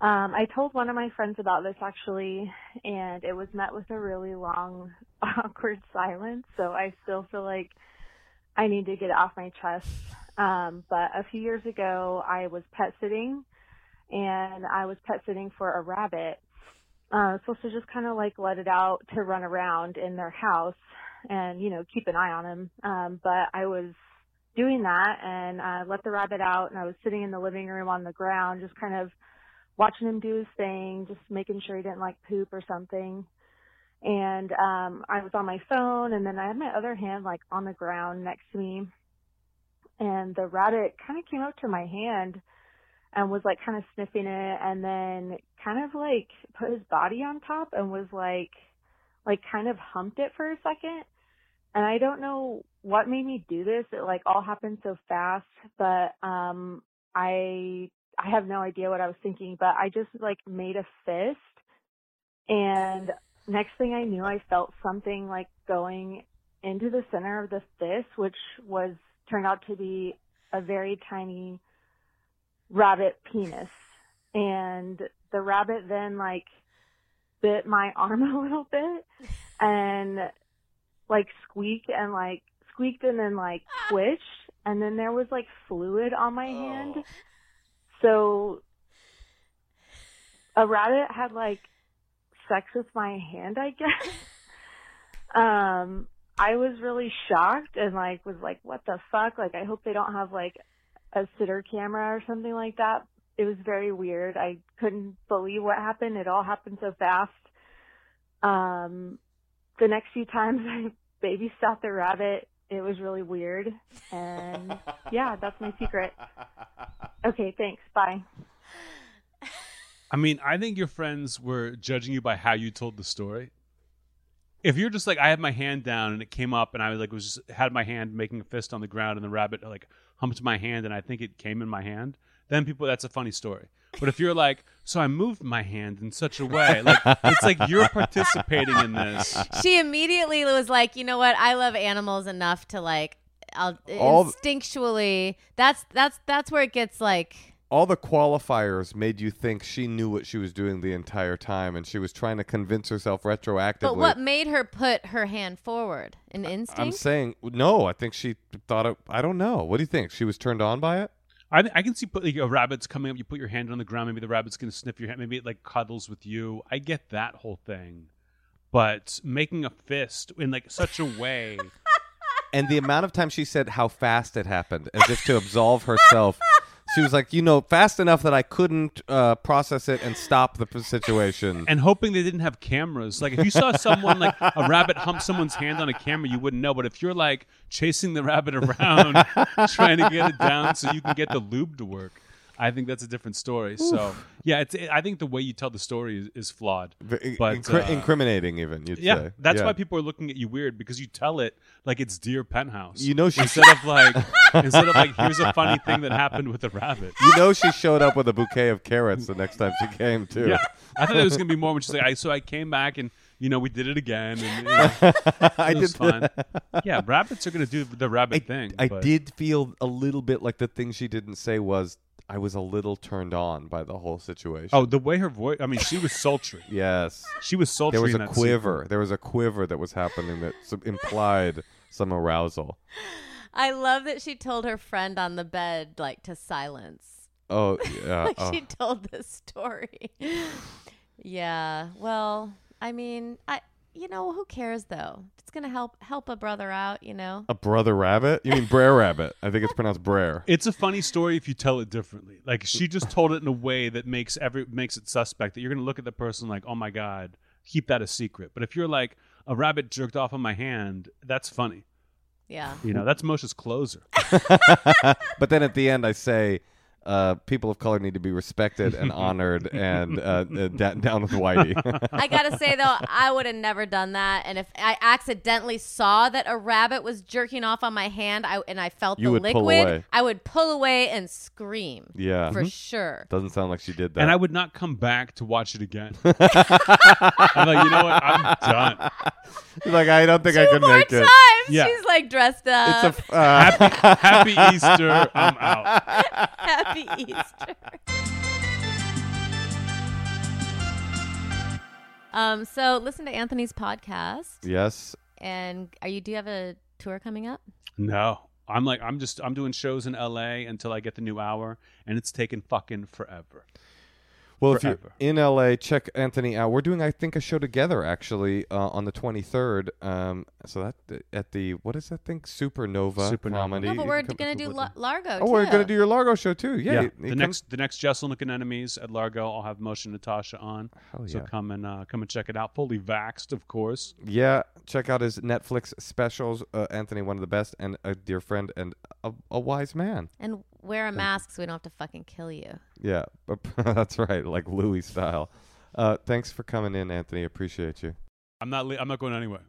Um, I told one of my friends about this actually, and it was met with a really long, <laughs> awkward silence. So I still feel like I need to get it off my chest. Um, but a few years ago, I was pet sitting, and I was pet sitting for a rabbit. Uh, supposed to just kind of like let it out to run around in their house, and you know keep an eye on him. Um, but I was doing that and uh, let the rabbit out and I was sitting in the living room on the ground just kind of watching him do his thing, just making sure he didn't like poop or something. And um I was on my phone and then I had my other hand like on the ground next to me and the rabbit kind of came up to my hand and was like kind of sniffing it and then kind of like put his body on top and was like like kind of humped it for a second and I don't know what made me do this. It like all happened so fast, but um I I have no idea what I was thinking, but I just like made a fist and next thing I knew I felt something like going into the center of the fist, which was turned out to be a very tiny rabbit penis. And the rabbit then like bit my <laughs> arm a little bit and like squeaked and like squeaked and then like twitched and then there was like fluid on my hand. So a rabbit had like sex with my hand, I guess. <laughs> um I was really shocked and like was like what the fuck? Like I hope they don't have like a sitter camera or something like that. It was very weird. I couldn't believe what happened. It all happened so fast. Um, the next few times <laughs> I babysat the rabbit, it was really weird. And <laughs> yeah, that's my secret. Okay, thanks. Bye. I mean, I think your friends were judging you by how you told the story. If you're just like, I had my hand down and it came up, and I was like, was just had my hand making a fist on the ground, and the rabbit like humped my hand, and I think it came in my hand. Then people, that's a funny story. But if you're like, so I moved my hand in such a way, like it's like you're participating in this. she immediately was like, you know what? I love animals enough to like, I'll All- instinctually. That's that's that's where it gets like. All the qualifiers made you think she knew what she was doing the entire time, and she was trying to convince herself retroactively. But what made her put her hand forward? An instinct. I'm saying no. I think she thought it. I don't know. What do you think? She was turned on by it. I, I can see put, like, a rabbit's coming up. You put your hand on the ground. Maybe the rabbit's going to sniff your hand. Maybe it like cuddles with you. I get that whole thing, but making a fist in like such a way. <laughs> And the amount of time she said how fast it happened, as if to absolve herself. <laughs> She was like, you know, fast enough that I couldn't uh, process it and stop the situation. and hoping they didn't have cameras. Like if you saw someone like a rabbit hump someone's hand on a camera, you wouldn't know. But if you're like chasing the rabbit around, <laughs> trying to get it down so you can get the lube to work, I think that's a different story. So yeah, it's. I think the way you tell the story is, is flawed. But incri- uh, incriminating, even you'd yeah, say. that's Yeah. why people are looking at you weird because you tell it like it's Dear Penthouse. You know she- instead of like instead of like here's a funny thing that happened with the rabbit. You know, she showed up with a bouquet of carrots the next time she came too. Yeah, I thought it was gonna be more when she's like, I so I came back and you know we did it again and you know, <laughs> I was did- fun. yeah, rabbits are gonna do the rabbit thing. I but- did feel a little bit like the thing she didn't say was I was a little turned on by the whole situation. Oh, the way her voice. I mean, she was sultry. <laughs> yes. She was sultry. There was in a that quiver. sequence. There was a quiver that was happening that implied some arousal. I love that she told her friend on the bed like to silence. Oh <laughs> yeah. like oh. she told this story. <laughs> yeah. Well, I mean, I you know who cares though? It's gonna help help a brother out. You know. A brother rabbit? You mean Brer Rabbit? I think it's pronounced Brer. <laughs> It's a funny story if you tell it differently. Like she just told it in a way that makes every makes it suspect that you're gonna look at the person like, oh my god, keep that a secret. But if you're like a rabbit jerked off on my hand, that's funny. Yeah. You know, that's Moshe's closer. <laughs> but then at the end, I say, uh, people of color need to be respected and <laughs> honored, and uh, uh, da- down with Whitey. <laughs> I gotta say though, I would have never done that. And if I accidentally saw that a rabbit was jerking off on my hand, I and I felt You the would pull liquid, away. I would pull away and scream. Yeah. for Mhm. sure. Doesn't sound like she did that. And I would not come back to watch it again. <laughs> I'm like, you know what? I'm done. You're like, I don't think I Two can more make times. it. Yeah. She's like dressed up. It's a f- uh, Happy, happy Easter. I'm out. <laughs> Happy Easter. Um, so listen to Anthony's podcast. yes. And are you? Do you have a tour coming up? No. I'm like I'm just I'm doing shows in LA until I get the new hour and it's taken fucking forever. Well, if you're in LA, check Anthony out. We're doing, I think, a show together actually uh, on the 23rd. Um, so that at the what is that thing? Supernova, Supernova. comedy. No, but we're gonna do La- Largo. Oh, we're gonna do your Largo show too. Yeah. he- he The comes- next the next Jeselnik and Enemies at Largo, I'll have Moshe and Natasha on. Hell So come and uh, come and check it out. Fully vaxxed, of course. Yeah, check out his Netflix specials. Uh, Anthony, one of the best, and a dear friend and a, a wise man. And wear a mask so we don't have to fucking kill you. Yeah, but <laughs> that's right, like Louis style. Uh, thanks for coming in, Anthony. Appreciate you. I'm not le- I'm not going anywhere.